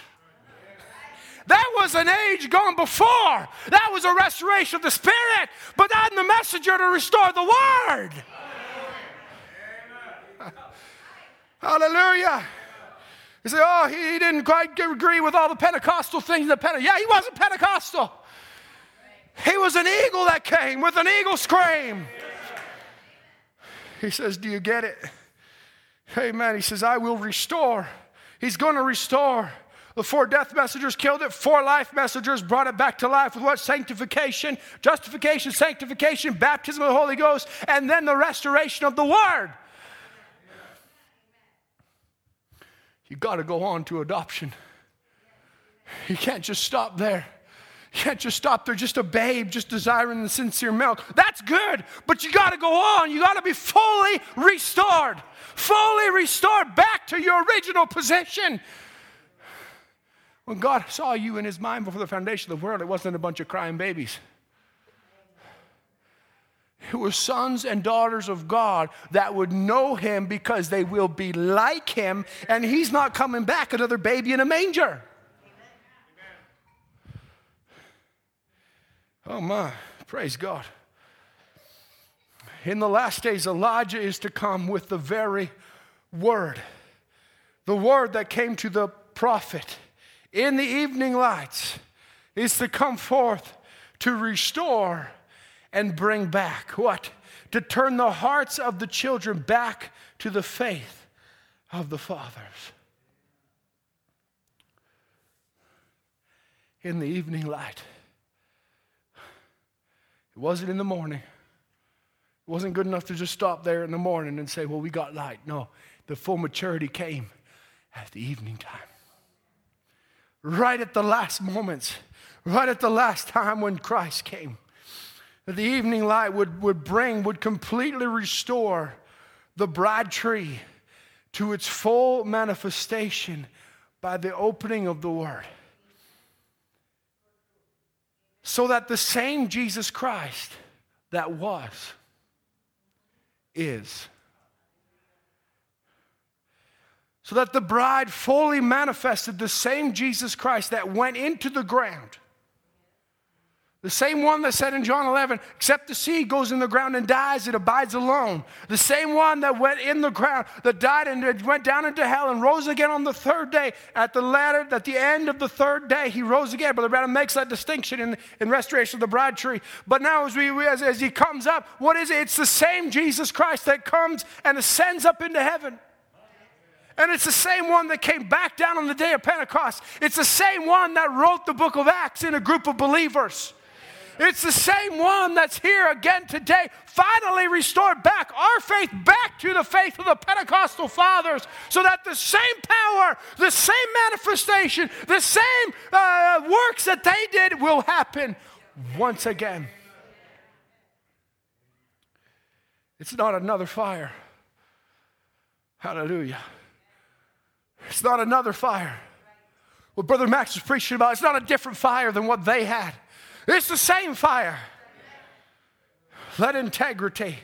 That was an age gone before. That was a restoration of the Spirit, but I'm the messenger to restore the Word. Hallelujah. You say, oh, he, he didn't quite agree with all the Pentecostal things. The Pente- yeah, he wasn't Pentecostal. He was an eagle that came with an eagle scream. He says, Do you get it? Amen. He says, I will restore. He's going to restore. The four death messengers killed it. Four life messengers brought it back to life with what? Sanctification, justification, sanctification, baptism of the Holy Ghost, and then the restoration of the Word. You got to go on to adoption. You can't just stop there. You can't just stop there, just a babe, just desiring the sincere milk. That's good, but you got to go on. You got to be fully restored, fully restored back to your original position. When God saw you in His mind before the foundation of the world, it wasn't a bunch of crying babies. It was sons and daughters of God that would know him because they will be like him, and he's not coming back another baby in a manger. Oh my, praise God. In the last days, Elijah is to come with the very word, the word that came to the prophet in the evening lights is to come forth to restore and bring back what? To turn the hearts of the children back to the faith of the fathers. In the evening light. It wasn't in the morning. It wasn't good enough to just stop there in the morning and say, well, we got light. No, the full maturity came at the evening time. Right at the last moments, right at the last time when Christ came that the evening light would, would bring, would completely restore the bride tree to its full manifestation by the opening of the Word. So that the same Jesus Christ that was is. So that the bride fully manifested the same Jesus Christ that went into the ground The same one that said in John 11, except the seed goes in the ground and dies, it abides alone. The same one that went in the ground, that died and went down into hell and rose again on the third day. At the latter, at the end of the third day, he rose again. Brother Branham makes that distinction in, in Restoration of the Bride Tree. But now, as, we, as, as he comes up, what is it? It's the same Jesus Christ that comes and ascends up into heaven. And it's the same one that came back down on the day of Pentecost. It's the same one that wrote the book of Acts in a group of believers. It's the same one that's here again today, finally restored back our faith back to the faith of the Pentecostal fathers, so that the same power, the same manifestation, the same uh, works that they did will happen once again. It's not another fire. Hallelujah. It's not another fire. What Brother Max was preaching about, it's not a different fire than what they had. It's the same fire. Let integrity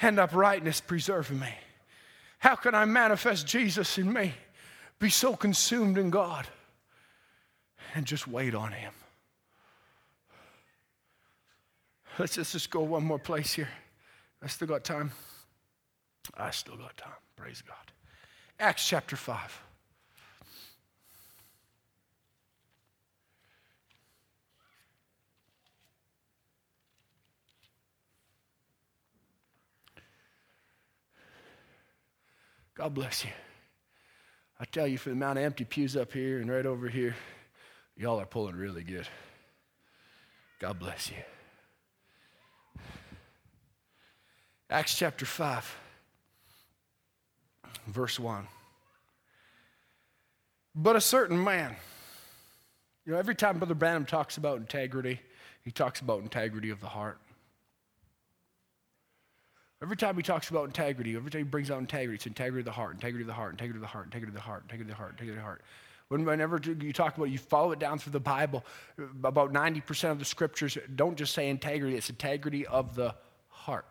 and uprightness preserve me. How can I manifest Jesus in me? Be so consumed in God and just wait on Him. Let's just, just go one more place here. I still got time. I still got time. Praise God. Acts chapter 5. God bless you. I tell you, for the amount of empty pews up here and right over here, y'all are pulling really good. God bless you. Acts chapter 5, verse 1. But a certain man, you know, every time Brother Branham talks about integrity, he talks about integrity of the heart. Every time he talks about integrity, every time he brings out integrity, it's integrity of the heart, integrity of the heart, integrity of the heart, integrity of the heart, integrity of the heart, integrity of the heart. Whenever you talk about, you follow it down through the Bible, about 90% of the scriptures don't just say integrity, it's integrity of the heart.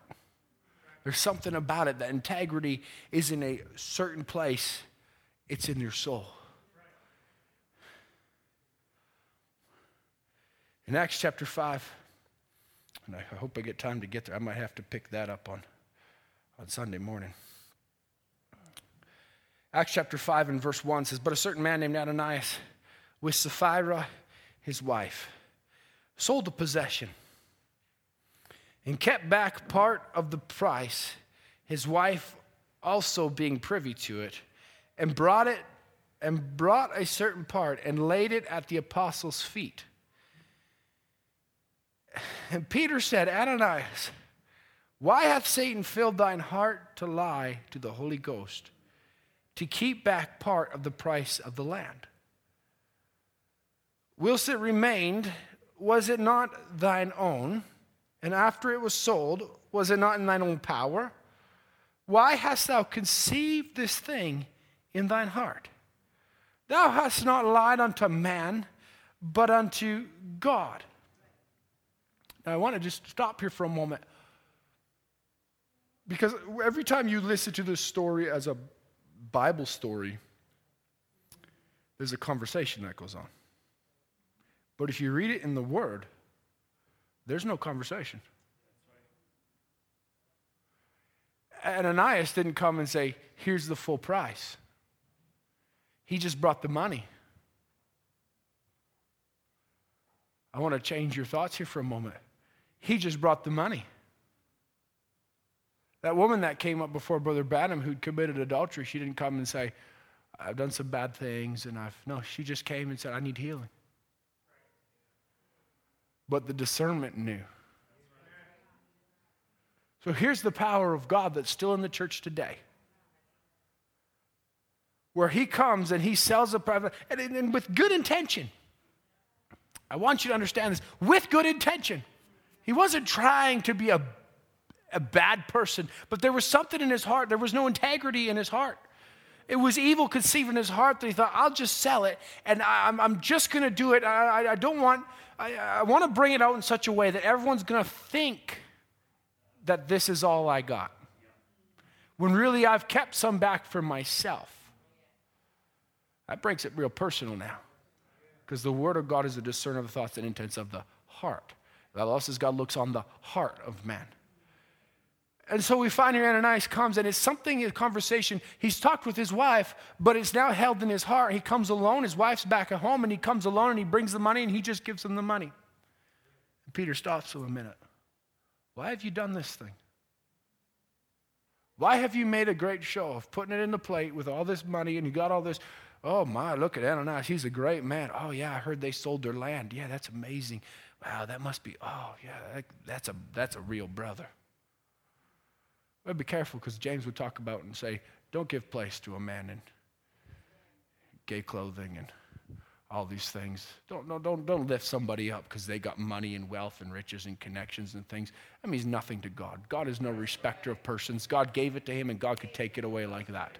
There's something about it that integrity is in a certain place, it's in your soul. In Acts chapter 5, and I hope I get time to get there, I might have to pick that up on on Sunday morning. Acts chapter 5 and verse 1 says, But a certain man named Ananias, with Sapphira, his wife, sold a possession and kept back part of the price, his wife also being privy to it, and brought it and brought a certain part and laid it at the apostles' feet. And Peter said, Ananias, why hath Satan filled thine heart to lie to the Holy Ghost, to keep back part of the price of the land? Whilst it remained, was it not thine own? And after it was sold, was it not in thine own power? Why hast thou conceived this thing in thine heart? Thou hast not lied unto man, but unto God. Now, I want to just stop here for a moment. Because every time you listen to this story as a Bible story, there's a conversation that goes on. But if you read it in the Word, there's no conversation. And Ananias didn't come and say, Here's the full price. He just brought the money. I want to change your thoughts here for a moment. He just brought the money. That woman that came up before Brother Branham who'd committed adultery, she didn't come and say, I've done some bad things and I've, no, she just came and said, I need healing. But the discernment knew. So here's the power of God that's still in the church today. Where he comes and he sells a private, and, and with good intention. I want you to understand this with good intention. He wasn't trying to be a a bad person, but there was something in his heart. There was no integrity in his heart. It was evil conceived in his heart that he thought, I'll just sell it and I, am I'm just going to do it. I, I don't want, I, I want to bring it out in such a way that everyone's going to think that this is all I got. When really I've kept some back for myself. That breaks it real personal now. Because the Word of God is a discerner of the thoughts and intents of the heart. The Bible says God looks on the heart of man. And so we find here Ananias comes, and it's something in conversation. He's talked with his wife, but it's now held in his heart. He comes alone. His wife's back at home, and he comes alone and he brings the money and he just gives him the money. And Peter stops for a minute. Why have you done this thing? Why have you made a great show of putting it in the plate with all this money and you got all this? Oh my, look at Ananias. He's a great man. Oh yeah, I heard they sold their land. Yeah, that's amazing. Wow, that must be, oh yeah, that, that's, a, that's a real brother. Well, be careful because James would talk about and say, don't give place to a man in gay clothing and all these things. Don't, no, don't, don't lift somebody up because they got money and wealth and riches and connections and things. That means nothing to God. God is no respecter of persons. God gave it to him and God could take it away like that.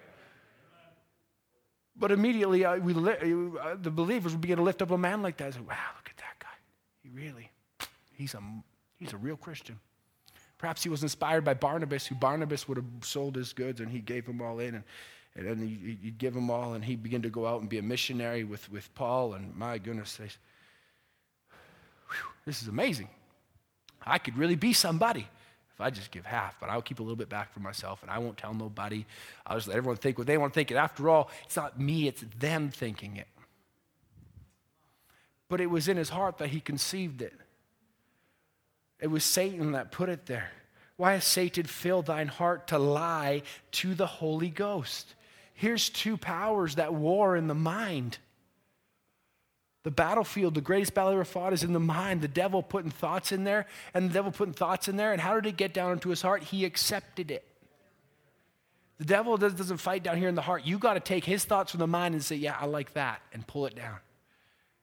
But immediately, uh, we li- uh, the believers would begin to lift up a man like that. Say, wow, look at that guy. He really, he's a, he's a real Christian. Perhaps he was inspired by Barnabas, who Barnabas would have sold his goods and he gave them all in. And, and would give them all, and he began to go out and be a missionary with, with Paul. And my goodness, whew, this is amazing. I could really be somebody if I just give half, but I'll keep a little bit back for myself and I won't tell nobody. I'll just let everyone think what they want to think. And after all, it's not me, it's them thinking it. But it was in his heart that he conceived it. It was Satan that put it there. Why has Satan filled thine heart to lie to the Holy Ghost? Here's two powers that war in the mind. The battlefield, the greatest battle ever fought is in the mind. The devil putting thoughts in there, and the devil putting thoughts in there. And how did it get down into his heart? He accepted it. The devil doesn't fight down here in the heart. You got to take his thoughts from the mind and say, Yeah, I like that, and pull it down.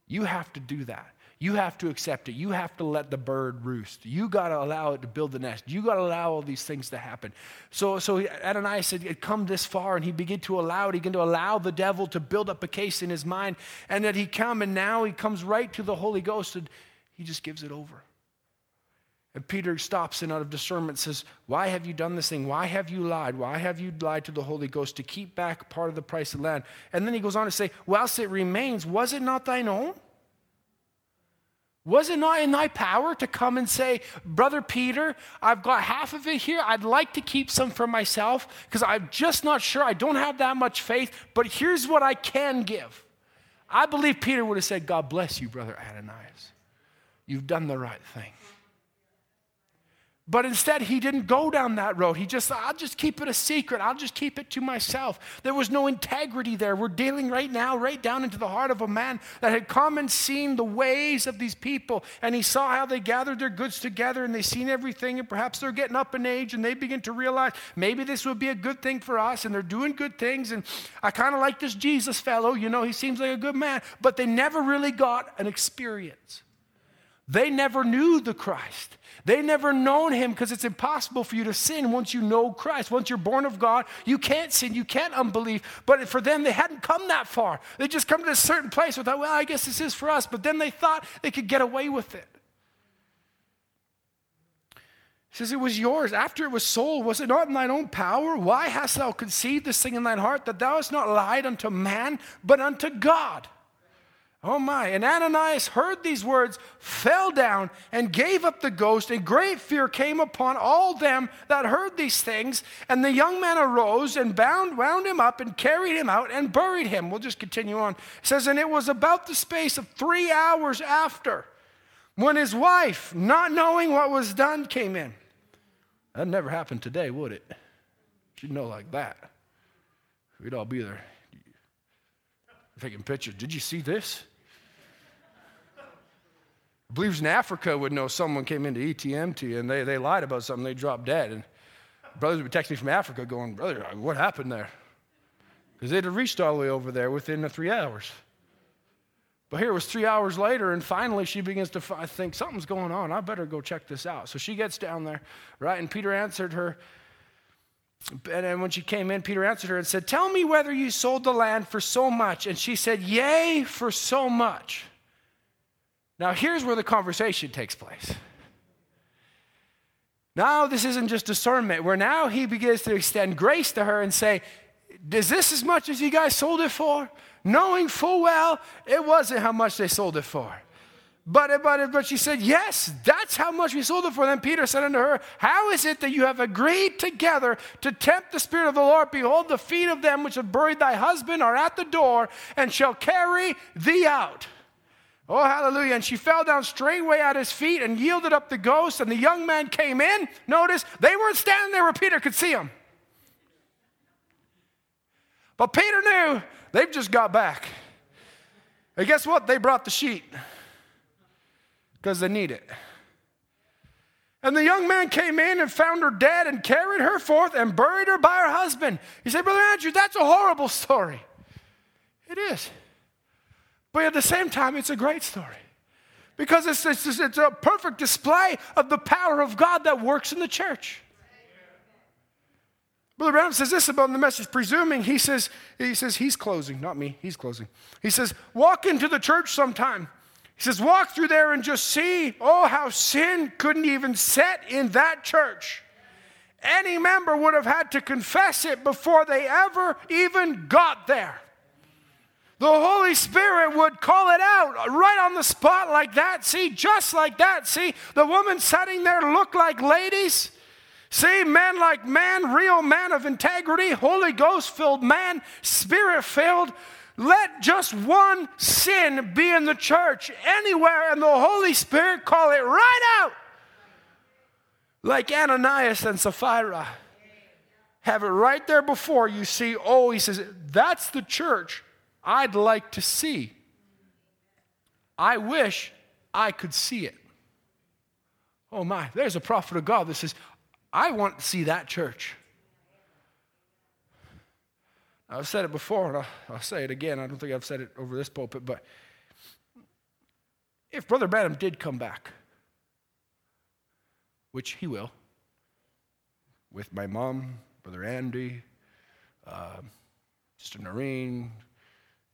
You have to do that. You have to accept it. You have to let the bird roost. You got to allow it to build the nest. You got to allow all these things to happen. So, so Ananias said, it come this far, and he began to allow it. He began to allow the devil to build up a case in his mind, and that he come, and now he comes right to the Holy Ghost, and he just gives it over. And Peter stops and out of discernment says, Why have you done this thing? Why have you lied? Why have you lied to the Holy Ghost to keep back part of the price of land? And then he goes on to say, Whilst it remains, was it not thine own? Was it not in thy power to come and say, Brother Peter, I've got half of it here. I'd like to keep some for myself because I'm just not sure. I don't have that much faith, but here's what I can give. I believe Peter would have said, God bless you, Brother Ananias. You've done the right thing. But instead, he didn't go down that road. He just, I'll just keep it a secret. I'll just keep it to myself. There was no integrity there. We're dealing right now, right down into the heart of a man that had come and seen the ways of these people. And he saw how they gathered their goods together and they seen everything. And perhaps they're getting up in age and they begin to realize maybe this would be a good thing for us. And they're doing good things. And I kind of like this Jesus fellow. You know, he seems like a good man. But they never really got an experience. They never knew the Christ. They never known him because it's impossible for you to sin once you know Christ. Once you're born of God, you can't sin, you can't unbelieve. But for them, they hadn't come that far. They just come to a certain place without, well, I guess this is for us. But then they thought they could get away with it. He says, It was yours. After it was sold, was it not in thine own power? Why hast thou conceived this thing in thine heart, that thou hast not lied unto man, but unto God? Oh my. And Ananias heard these words, fell down, and gave up the ghost, and great fear came upon all them that heard these things. And the young man arose and bound, wound him up and carried him out and buried him. We'll just continue on. It says, And it was about the space of three hours after when his wife, not knowing what was done, came in. That'd never happened today, would it? She'd know like that. We'd all be there taking pictures. Did you see this? Believers in Africa would know someone came into ETMT and they, they lied about something, they dropped dead. And brothers would text me from Africa going, Brother, what happened there? Because they'd have reached all the way over there within the three hours. But here it was three hours later, and finally she begins to think something's going on. I better go check this out. So she gets down there, right? And Peter answered her. And when she came in, Peter answered her and said, Tell me whether you sold the land for so much. And she said, Yea, for so much. Now, here's where the conversation takes place. Now, this isn't just discernment, where now he begins to extend grace to her and say, Is this as much as you guys sold it for? Knowing full well it wasn't how much they sold it for. But, but, but she said, Yes, that's how much we sold it for. Then Peter said unto her, How is it that you have agreed together to tempt the Spirit of the Lord? Behold, the feet of them which have buried thy husband are at the door and shall carry thee out. Oh, hallelujah. And she fell down straightway at his feet and yielded up the ghost. And the young man came in. Notice, they weren't standing there where Peter could see him. But Peter knew they've just got back. And guess what? They brought the sheet because they need it. And the young man came in and found her dead and carried her forth and buried her by her husband. He said, Brother Andrew, that's a horrible story. It is. But at the same time, it's a great story because it's, it's, it's a perfect display of the power of God that works in the church. Brother Branham says this about the message, presuming he says, he says he's closing, not me, he's closing. He says, walk into the church sometime he says, walk through there and just see, oh, how sin couldn't even set in that church. Any member would have had to confess it before they ever even got there. The Holy Spirit would call it out right on the spot like that. See, just like that. See, the woman sitting there looked like ladies. See, men like man, real man of integrity, Holy Ghost filled man, spirit filled. Let just one sin be in the church anywhere, and the Holy Spirit call it right out. Like Ananias and Sapphira. Have it right there before you see, oh, he says, that's the church I'd like to see. I wish I could see it. Oh my, there's a prophet of God that says, I want to see that church. I've said it before, and I'll, say it again. I don't think I've said it over this pulpit, but if Brother Branham did come back, which he will, with my mom, Brother Andy, uh, Sister Noreen,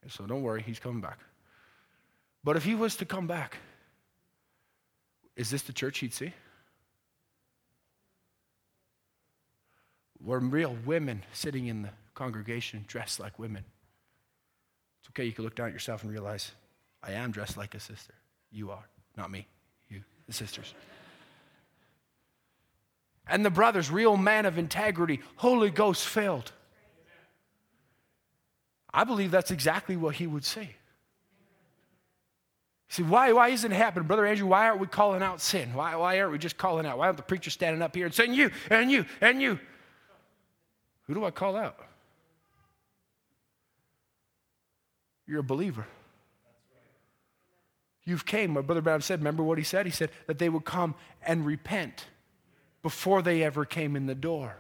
so don't worry, he's coming back. But if he was to come back, is this the church he'd see? Were real women sitting in the congregation dressed like women. It's okay, you can look down at yourself and realize, I am dressed like a sister. You are, not me, you, the sisters. And the brothers, real man of integrity, Holy Ghost filled. I believe that's exactly what he would say. See, why, why isn't it happening? Brother Andrew, why aren't we calling out sin? Why, why aren't we just calling out? Why aren't the preacher standing up here and saying, you, and you, and you? Who do I call out? You're a believer. You've came, my brother Branham said, remember what he said? He said that they would come and repent before they ever came in the door.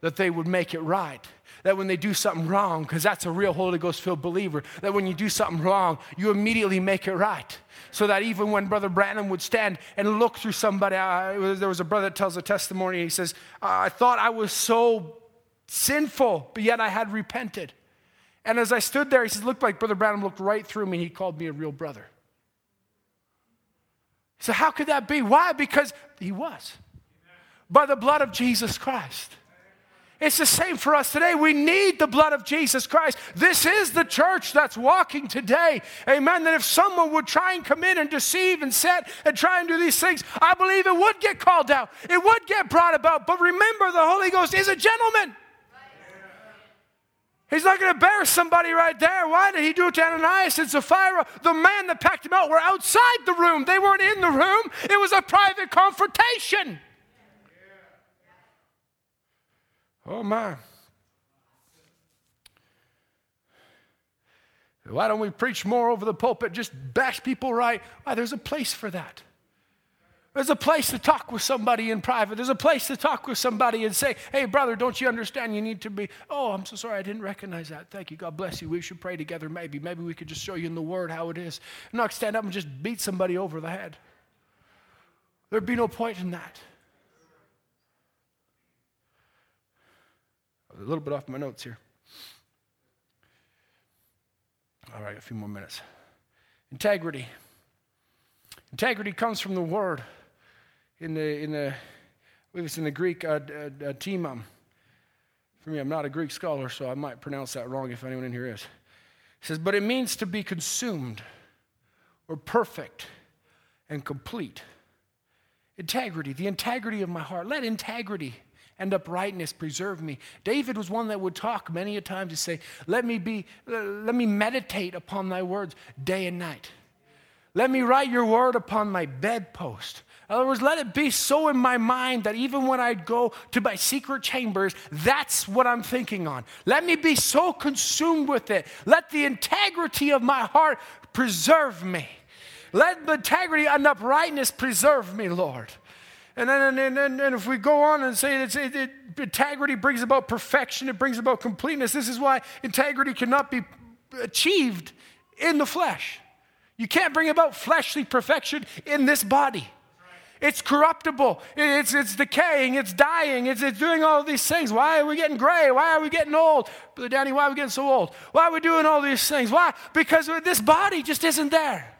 That they would make it right. That when they do something wrong, because that's a real Holy Ghost filled believer, that when you do something wrong, you immediately make it right. So that even when Brother Branham would stand and look through somebody, uh, there was a brother that tells a testimony. He says, I thought I was so sinful, but yet I had repented. And as I stood there, he says, looked like Brother Branham looked right through me and he called me a real brother. So, how could that be? Why? Because he was. By the blood of Jesus Christ. It's the same for us today. We need the blood of Jesus Christ. This is the church that's walking today. Amen. That if someone would try and come in and deceive and set and try and do these things, I believe it would get called out. It would get brought about. But remember, the Holy Ghost is a gentleman. He's not going to embarrass somebody right there. Why did he do it to Ananias and Sapphira? The man that packed him out were outside the room. They weren't in the room. It was a private confrontation. Oh, my. Why don't we preach more over the pulpit? Just bash people right. Why, there's a place for that. There's a place to talk with somebody in private. There's a place to talk with somebody and say, hey, brother, don't you understand? You need to be, oh, I'm so sorry, I didn't recognize that. Thank you. God bless you. We should pray together, maybe. Maybe we could just show you in the Word how it is. Not stand up and just beat somebody over the head. There'd be no point in that. A little bit off my notes here. All right, a few more minutes. Integrity. Integrity comes from the Word in the, in the, I it's in the Greek, uh, uh, uh. For me, I'm not a Greek scholar, so I might pronounce that wrong if anyone in here is. It says, but it means to be consumed or perfect, and complete. Integrity, the integrity of my heart. Let integrity and uprightness preserve me. David was one that would talk many a time to say, Let me be, uh, let me meditate upon thy words day and night. Let me write your word upon my bedpost. In other words, let it be so in my mind that even when I go to my secret chambers, that's what I'm thinking on. Let me be so consumed with it. Let the integrity of my heart preserve me. Let the integrity and uprightness preserve me, Lord. And then and, and, and if we go on and say that it, it, integrity brings about perfection, it brings about completeness, this is why integrity cannot be achieved in the flesh. You can't bring about fleshly perfection in this body. It's corruptible. It's, it's decaying. It's dying. It's, it's doing all these things. Why are we getting gray? Why are we getting old? Brother Danny, why are we getting so old? Why are we doing all these things? Why? Because this body just isn't there.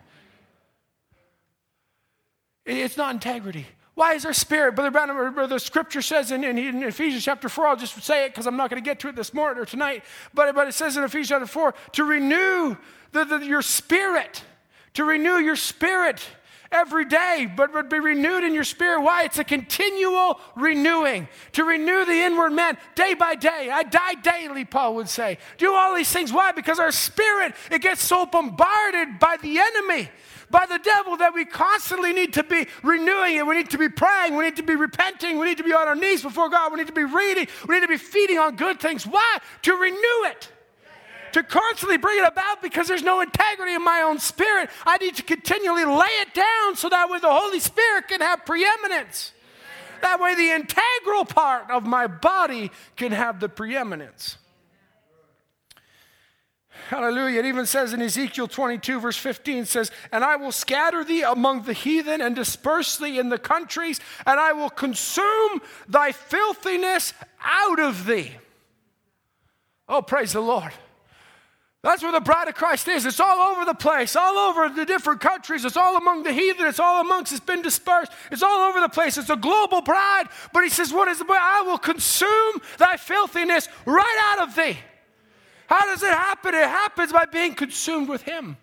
It's not integrity. Why is there spirit? Brother Branham, the scripture says in, in, Ephesians chapter 4, I'll just say it because I'm not going to get to it this morning or tonight, but, but it says in Ephesians chapter 4 to renew the, the, your spirit, to renew your spirit every day, but would be renewed in your spirit. Why? It's a continual renewing to renew the inward man day by day. I die daily, Paul would say. Do all these things. Why? Because our spirit, it gets so bombarded by the enemy. By the devil, that we constantly need to be renewing it. We need to be praying. We need to be repenting. We need to be on our knees before God. We need to be reading. We need to be feeding on good things. Why? To renew it to constantly bring it about because there's no integrity in my own spirit. I need to continually lay it down so that way the Holy Spirit can have preeminence. That way the integral part of my body can have the preeminence. Hallelujah. It even says in Ezekiel 22, verse 15, says, And I will scatter thee among the heathen and disperse thee in the countries, and I will consume thy filthiness out of thee. Oh, praise the Lord. That's where the bride of Christ is. It's all over the place, all over the different countries. It's all among the heathen. It's all amongst, it's been dispersed. It's all over the place. It's a global bride. But he says, What is the bride? I will consume thy filthiness right out of thee. How does it happen? It happens by being consumed with him.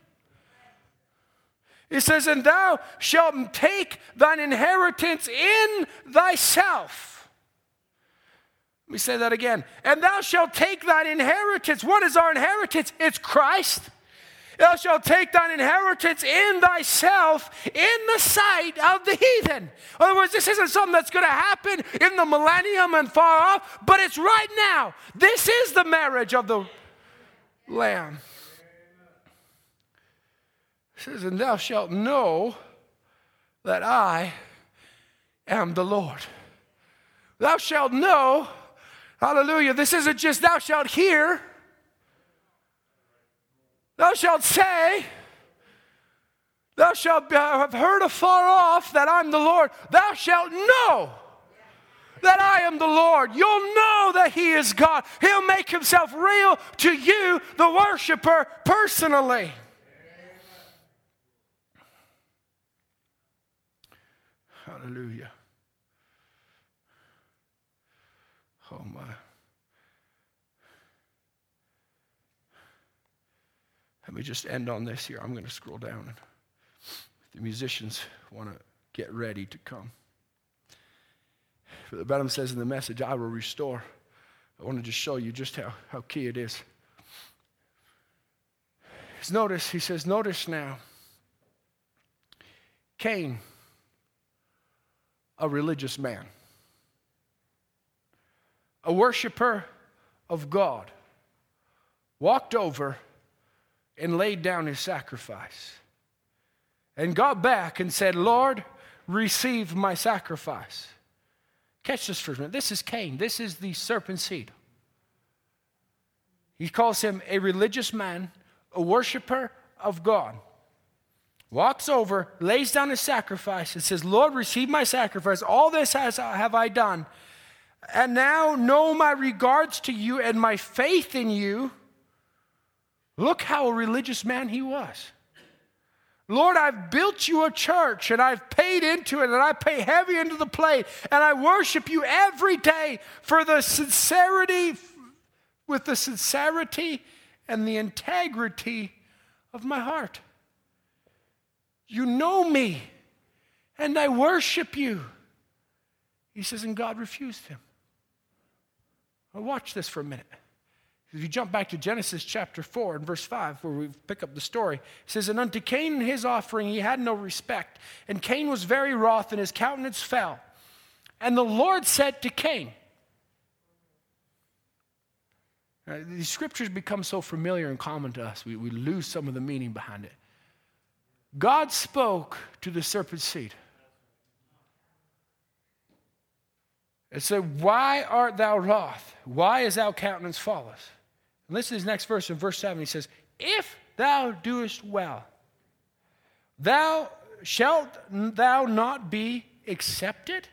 He says, And thou shalt take thine inheritance in thyself. Let me say that again. And thou shalt take thine inheritance. What is our inheritance? It's Christ. Thou shalt take thine inheritance in thyself in the sight of the heathen. In other words, this isn't something that's going to happen in the millennium and far off, but it's right now. This is the marriage of the Lamb. It says, And thou shalt know that I am the Lord. Thou shalt know Hallelujah. This isn't just thou shalt hear, thou shalt say, thou shalt have heard afar off that I'm the Lord. Thou shalt know that I am the Lord. You'll know that He is God. He'll make Himself real to you, the worshiper, personally. Hallelujah. Oh my. Let me just end on this here. I'm going to scroll down. The musicians want to get ready to come. The Bottom says in the message, I will restore. I want to just show you just how, how key it is. Notice, he says, notice now, Cain, a religious man a worshiper of God, walked over and laid down his sacrifice and got back and said, Lord, receive my sacrifice. Catch this for a minute. This is Cain. This is the serpent seed. He calls him a religious man, a worshiper of God. Walks over, lays down his sacrifice, and says, Lord, receive my sacrifice. All this has, have I done and now know my regards to you and my faith in you. Look how a religious man he was. Lord, I've built you a church and I've paid into it and I pay heavy into the plate and I worship you every day for the sincerity, with the sincerity and the integrity of my heart. You know me. and I worship you. He says, and God refused him. Well, watch this for a minute. If you jump back to Genesis chapter 4 and verse 5, where we pick up the story, it says, And unto Cain and his offering he had no respect. And Cain was very wroth, and his countenance fell. And the Lord said to Cain, now, these scriptures become so familiar and common to us, we, we lose some of the meaning behind it. God spoke to the serpent's seed. It said, Why art thou wroth? Why is thou countenance falleth? listen to his next verse in verse 7. He says, If thou doest well, thou shalt thou not be accepted?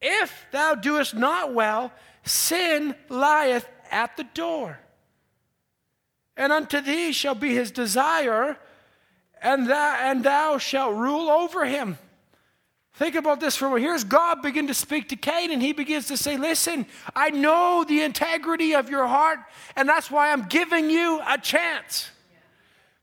If thou doest not well, sin lieth at the door. And unto thee shall be his desire, and thou, and thou shalt rule over him. Think about this for a moment. Here's God begin to speak to Cain, and he begins to say, Listen, I know the integrity of your heart, and that's why I'm giving you a chance.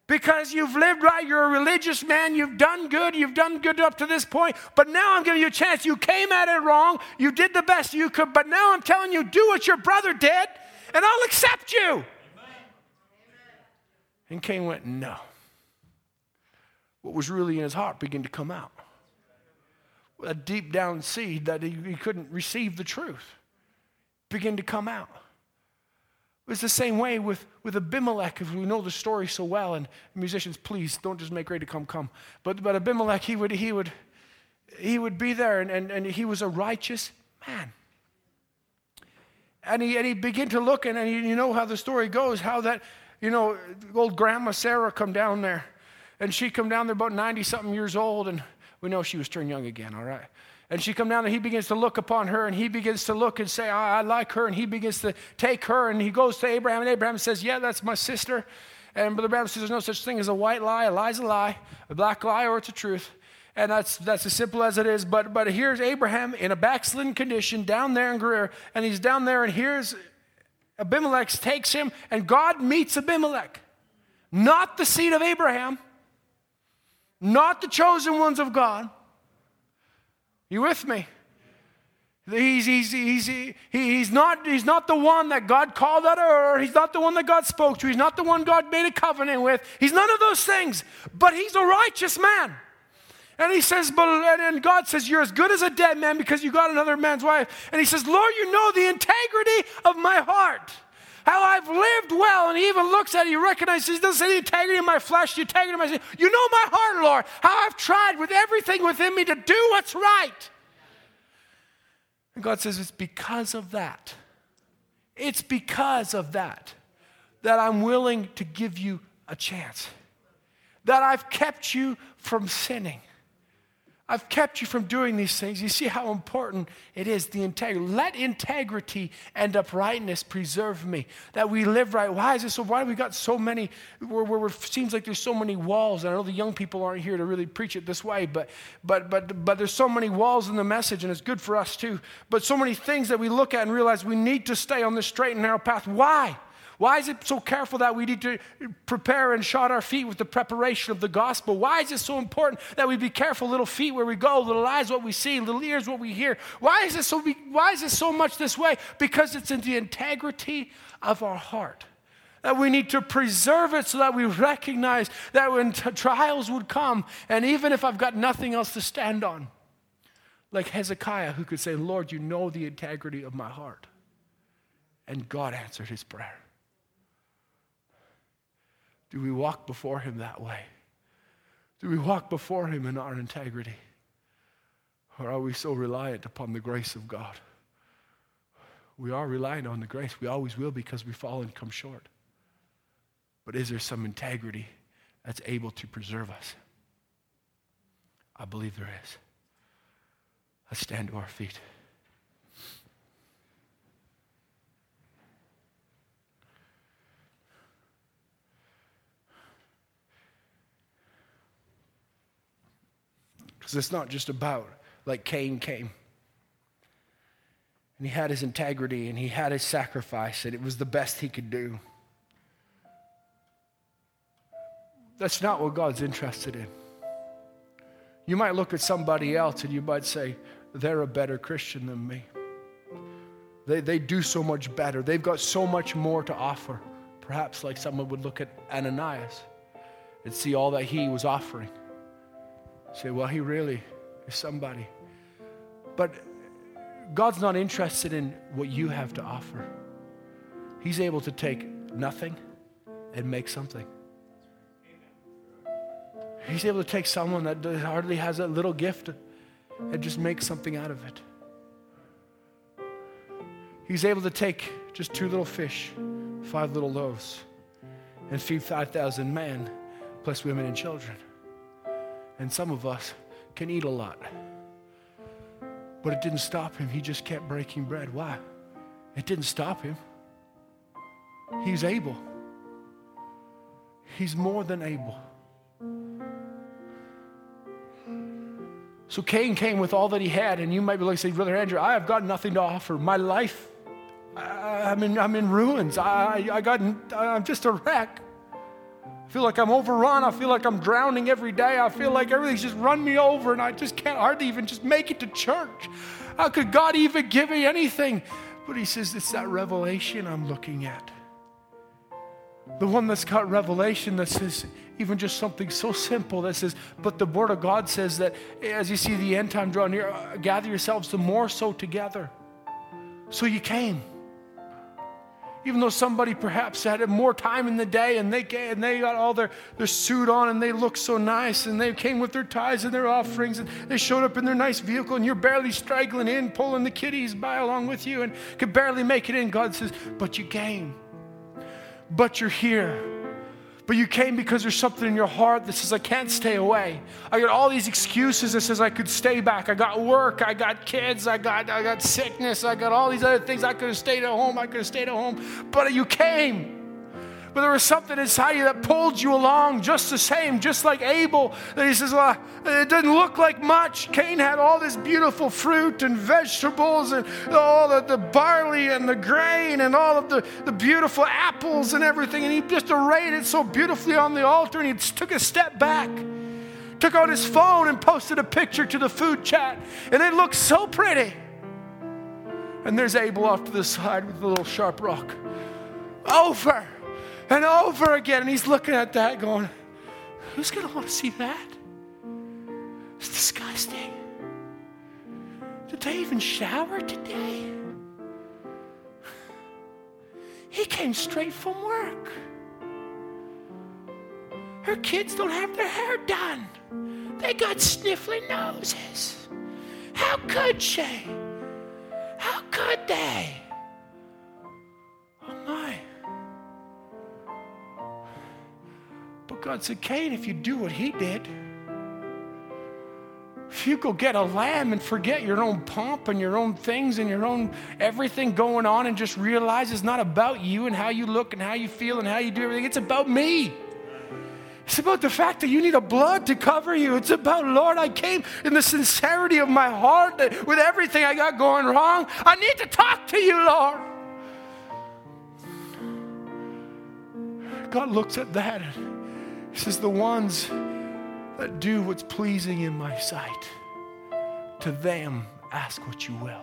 Because you've lived right, you're a religious man, you've done good, you've done good up to this point, but now I'm giving you a chance. You came at it wrong, you did the best you could, but now I'm telling you, do what your brother did, and I'll accept you. Amen. And Cain went, No. What was really in his heart began to come out a deep down seed that he, he couldn't receive the truth begin to come out. It was the same way with, with Abimelech, if we know the story so well, and musicians, please don't just make ready to come, come. But, but Abimelech, he would, he would, he would be there, and, and, and he was a righteous man. And he, and he began to look, and, and you know how the story goes, how that, you know, old grandma Sarah come down there, and she come down there about 90 something years old, and we know she was turned young again, all right? And she come down and he begins to look upon her and he begins to look and say, I, like her. And he begins to take her and he goes to Abraham and Abraham says, Yeah, that's my sister. And Brother Branham says, There's no such thing as a white lie. A lie's a lie, a black lie, or it's a truth. And that's, that's as simple as it is. But, but here's Abraham in a backslidden condition down there in Gerar. And he's down there, and here's Abimelech takes him, and God meets Abimelech. Not the seed of Abraham, not the chosen ones of God. You with me? He's, he's, he's, he, he's, not, he's not the one that God called out of Ur. He's not the one that God spoke to. He's not the one God made a covenant with. He's none of those things. But he's a righteous man. And he says, but, and God says, You're as good as a dead man because you got another man's wife. And he says, Lord, you know the integrity of my heart how I've lived well. And he even looks at it, he recognizes, he doesn't say the integrity of my flesh, the integrity of my sin. You know my heart, Lord, how I've tried with everything within me to do what's right. And God says, It's because of that. It's because of that that I'm willing to give you a chance, that I've kept you from sinning. I've kept you from doing these things. You see how important it is, the integrity. Let integrity and uprightness preserve me, that we live right. Why is it so? Why we got so many, where, where, it seems like there's so many walls? And I know the young people aren't here to really preach it this way, but, but, but, but there's so many walls in the message, and it's good for us too. But so many things that we look at and realize we need to stay on the straight and narrow path. Why? Why is it so careful that we need to prepare and shod our feet with the preparation of the gospel? Why is it so important that we be careful, little feet where we go, little eyes what we see, little ears what we hear? Why is it so, why is it so much this way? Because it's in the integrity of our heart. That we need to preserve it so that we recognize that when t- trials would come, and even if I've got nothing else to stand on, like Hezekiah, who could say, Lord, you know the integrity of my heart. And God answered his prayer. Do we walk before Him that way? Do we walk before Him in our integrity? Or are we so reliant upon the grace of God? We are reliant on the grace. We always will because we fall and come short. But is there some integrity that's able to preserve us? I believe there is. Let's stand to our feet. Because it's not just about like Cain came. And he had his integrity and he had his sacrifice, and it was the best he could do. That's not what God's interested in. You might look at somebody else and you might say, they're a better Christian than me. They, they do so much better. They've got so much more to offer. Perhaps like someone would look at Ananias and see all that he was offering. Say, well, he really is somebody. But God's not interested in what you have to offer. He's able to take nothing and make something. He's able to take someone that hardly has a little gift and just make something out of it. He's able to take just two little fish, five little loaves, and feed 5,000 men, plus women and children. And some of us can eat a lot. But it didn't stop him. He just kept breaking bread. Why? It didn't stop him. He's able. He's more than able. So Cain came with all that he had, and you might be like, say, Brother Andrew, I have got nothing to offer. My life, I, am in, I'm in ruins. I, I got, I'm just a wreck. Feel like I'm overrun. I feel like I'm drowning every day. I feel like everything's just run me over, and I just can't hardly even just make it to church. How could God even give me anything? But he says, it's that revelation I'm looking at. The one that's got revelation that says, even just something so simple that says, but the Word of God says that as you see the end time draw near, gather yourselves the more so together. So you came. Even though somebody perhaps had more time in the day and they, and they got all their, their suit on and they looked so nice and they came with their tithes and their offerings and they showed up in their nice vehicle and you're barely straggling in, pulling the kiddies by along with you and could barely make it in. God says, But you came but you're here. But you came because there's something in your heart that says, I can't stay away. I got all these excuses that says I could stay back. I got work, I got kids, I got, I got sickness, I got all these other things. I could have stayed at home, I could have stayed at home. But you came but there was something inside you that pulled you along just the same, just like Abel. That he says, Well, it didn't look like much. Cain had all this beautiful fruit and vegetables and all the, the barley and the grain and all of the, the beautiful apples and everything. And he just arrayed it so beautifully on the altar and he took a step back. Took out his phone and posted a picture to the food chat. And it looked so pretty. And there's Abel off to the side with a little sharp rock. Over and over again. And he's looking at that going, Who's going to want to see that? It's disgusting. Did they even shower today? He came straight from work. Her kids don't have their hair done. They got sniffling noses. How could she? How could they? God said, Cain, if you do what he did, if you go get a lamb and forget your own pomp and your own things and your own everything going on and just realize it's not about you and how you look and how you feel and how you do everything, it's about me. It's about the fact that you need a blood to cover you. It's about, Lord, I came in the sincerity of my heart that with everything I got going wrong. I need to talk to you, Lord. God looks at that says, The ones that do what's pleasing in my sight, to them ask what you will,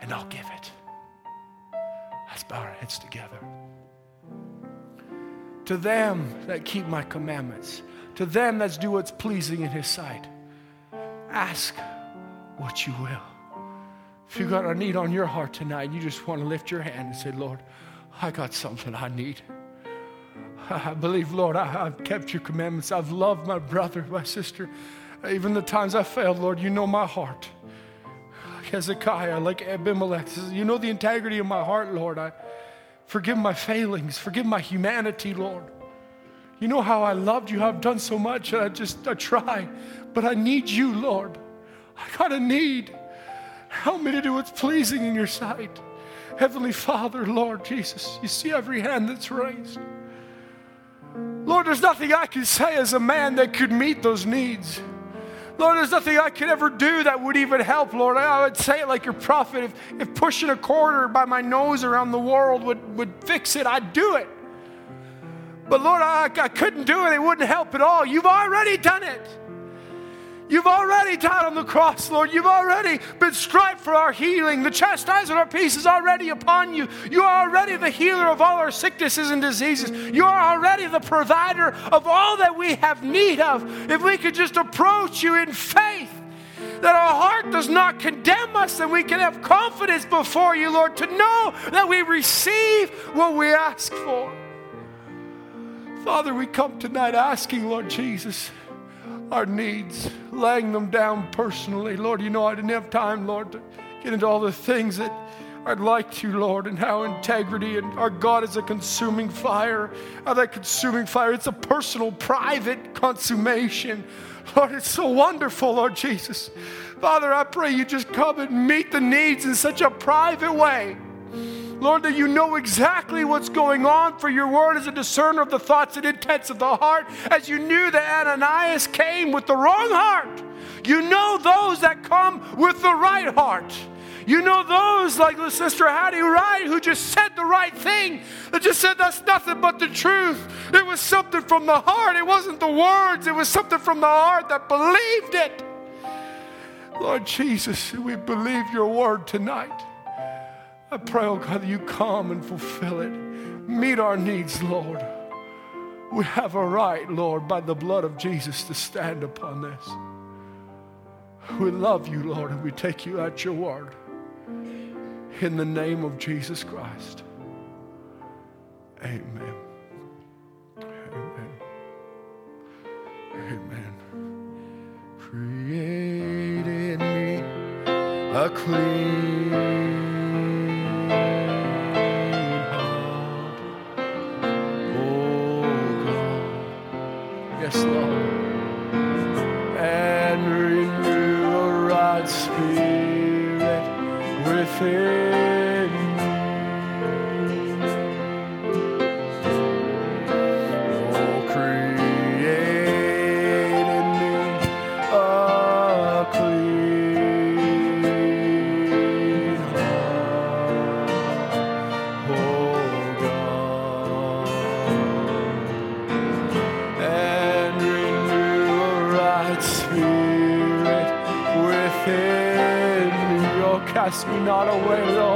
and I'll give it. Let's bow our heads together. To them that keep my commandments, to them that do what's pleasing in his sight, ask what you will. If you got a need on your heart tonight, you just want to lift your hand and say, Lord, I got something I need. I believe, Lord, I, have kept your commandments. I've loved my brother, my sister. Even the times I failed, Lord, you know my heart. Like Hezekiah, like Abimelech, you know the integrity of my heart, Lord. I forgive my failings, forgive my humanity, Lord. You know how I loved you, I've done so much, and I just I try, but I need you, Lord. I got a need. Help me to do what's pleasing in your sight. Heavenly Father, Lord Jesus, you see every hand that's raised. Lord, there's nothing I can say as a man that could meet those needs. Lord, there's nothing I could ever do that would even help, Lord. I would say it like your prophet. If, if pushing a quarter by my nose around the world would, would fix it, I'd do it. But Lord, I, I couldn't do it. It wouldn't help at all. You've already done it. You've already died on the cross, Lord. You've already been striped for our healing. The chastisement of our peace is already upon you. You are already the healer of all our sicknesses and diseases. You are already the provider of all that we have need of. If we could just approach you in faith, that our heart does not condemn us, and we can have confidence before you, Lord, to know that we receive what we ask for. Father, we come tonight asking, Lord Jesus our needs, laying them down personally. Lord, you know I didn't have time, Lord, to get into all the things that I'd like to, Lord, and how integrity and our God is a consuming fire. How that consuming fire, it's a personal, private consummation. Lord, it's so wonderful, Lord Jesus. Father, I pray you just come and meet the needs in such a private way. Lord, that you know exactly what's going on, for your word is a discerner of the thoughts and intents of the heart, as you knew that Ananias came with the wrong heart. You know those that come with the right heart. You know those like the sister Hattie Wright who just said the right thing, that just said that's nothing but the truth. It was something from the heart. It wasn't the words, it was something from the heart that believed it. Lord Jesus, we believe your word tonight. I pray, oh God, that you come and fulfill it. Meet our needs, Lord. We have a right, Lord, by the blood of Jesus to stand upon this. We love you, Lord, and we take you at your word. In the name of Jesus Christ. Amen. Amen. Amen. Create in me a clean Yes, Lord. Me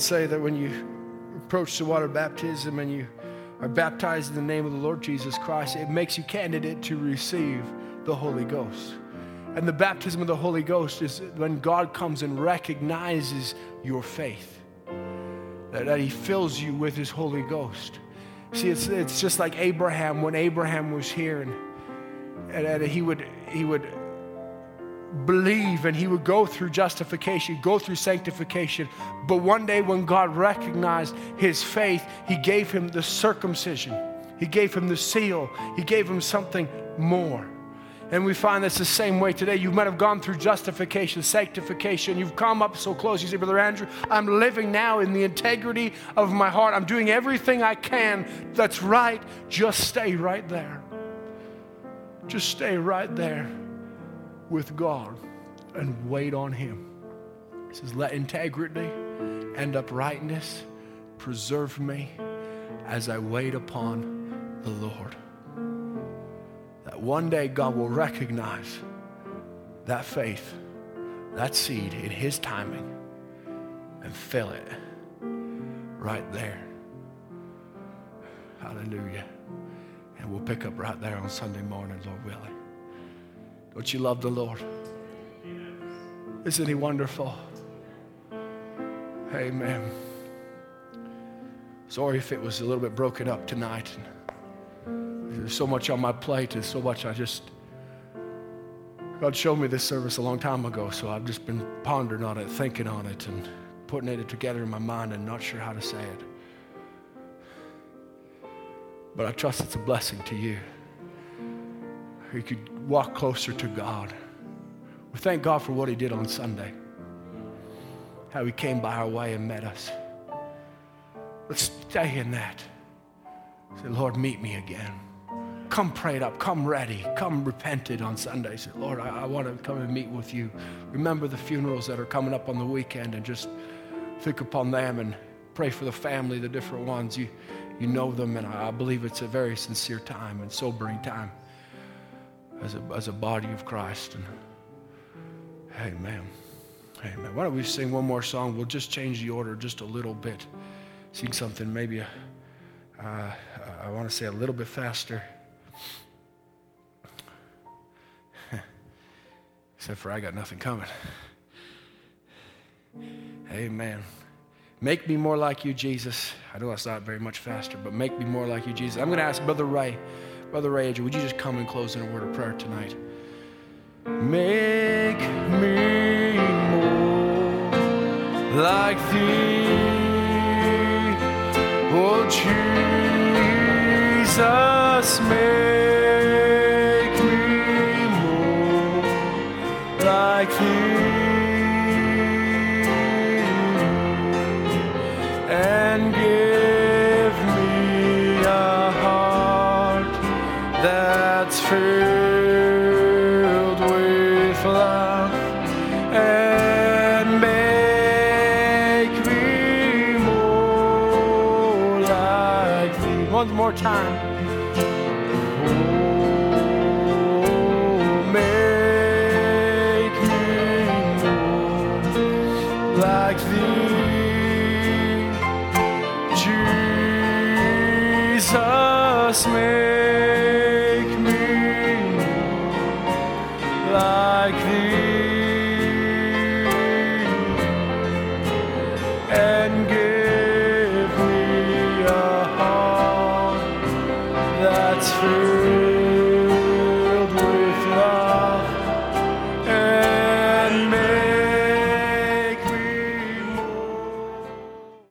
would say that when you approach the water baptism and you are baptized in the name of the Lord Jesus Christ, it makes you candidate to receive the Holy Ghost. And the baptism of the Holy Ghost is when God comes and recognizes your faith, that, that He fills you with His Holy Ghost. See, it's, it's just like Abraham when Abraham was here and, and, and he, would, he would believe and he would go through justification, go through sanctification. But one day when God recognized his faith, he gave him the circumcision, he gave him the seal, he gave him something more. And we find that's the same way today. You might have gone through justification, sanctification. You've come up so close. You say, Brother Andrew, I'm living now in the integrity of my heart. I'm doing everything I can that's right. Just stay right there. Just stay right there with God and wait on Him. He says, Let integrity and uprightness preserve me as I wait upon the Lord. That one day God will recognize that faith, that seed in His timing, and fill it right there. Hallelujah. And we'll pick up right there on Sunday morning, Lord willing. Don't you love the Lord? Isn't He wonderful? Amen. Sorry if it was a little bit broken up tonight. There's so much on my plate and so much I just. God showed me this service a long time ago, so I've just been pondering on it, thinking on it, and putting it together in my mind and not sure how to say it. But I trust it's a blessing to you you could walk closer to God. We thank God for what He did on Sunday, how He came by our way and met us. Let's stay in that. Say, Lord, meet me again. Come prayed up, come ready, come repented on Sunday. Say, Lord, I, I want to come and meet with you. Remember the funerals that are coming up on the weekend and just think upon them and pray for the family, the different ones. You, you know them, and I believe it's a very sincere time and sobering time as a, as a body of Christ. And amen. Amen. Why don't we sing one more song? We'll just change the order just a little bit. Sing something maybe, uh, I want to say a little bit faster. Except for I got nothing coming. Amen. Make me more like you, Jesus. I know that's not very much faster, but make me more like you, Jesus. I'm going to ask Brother Ray. Brother Ray, would you just come and close in a word of prayer tonight? Make me more like thee, oh Jesus, make more time.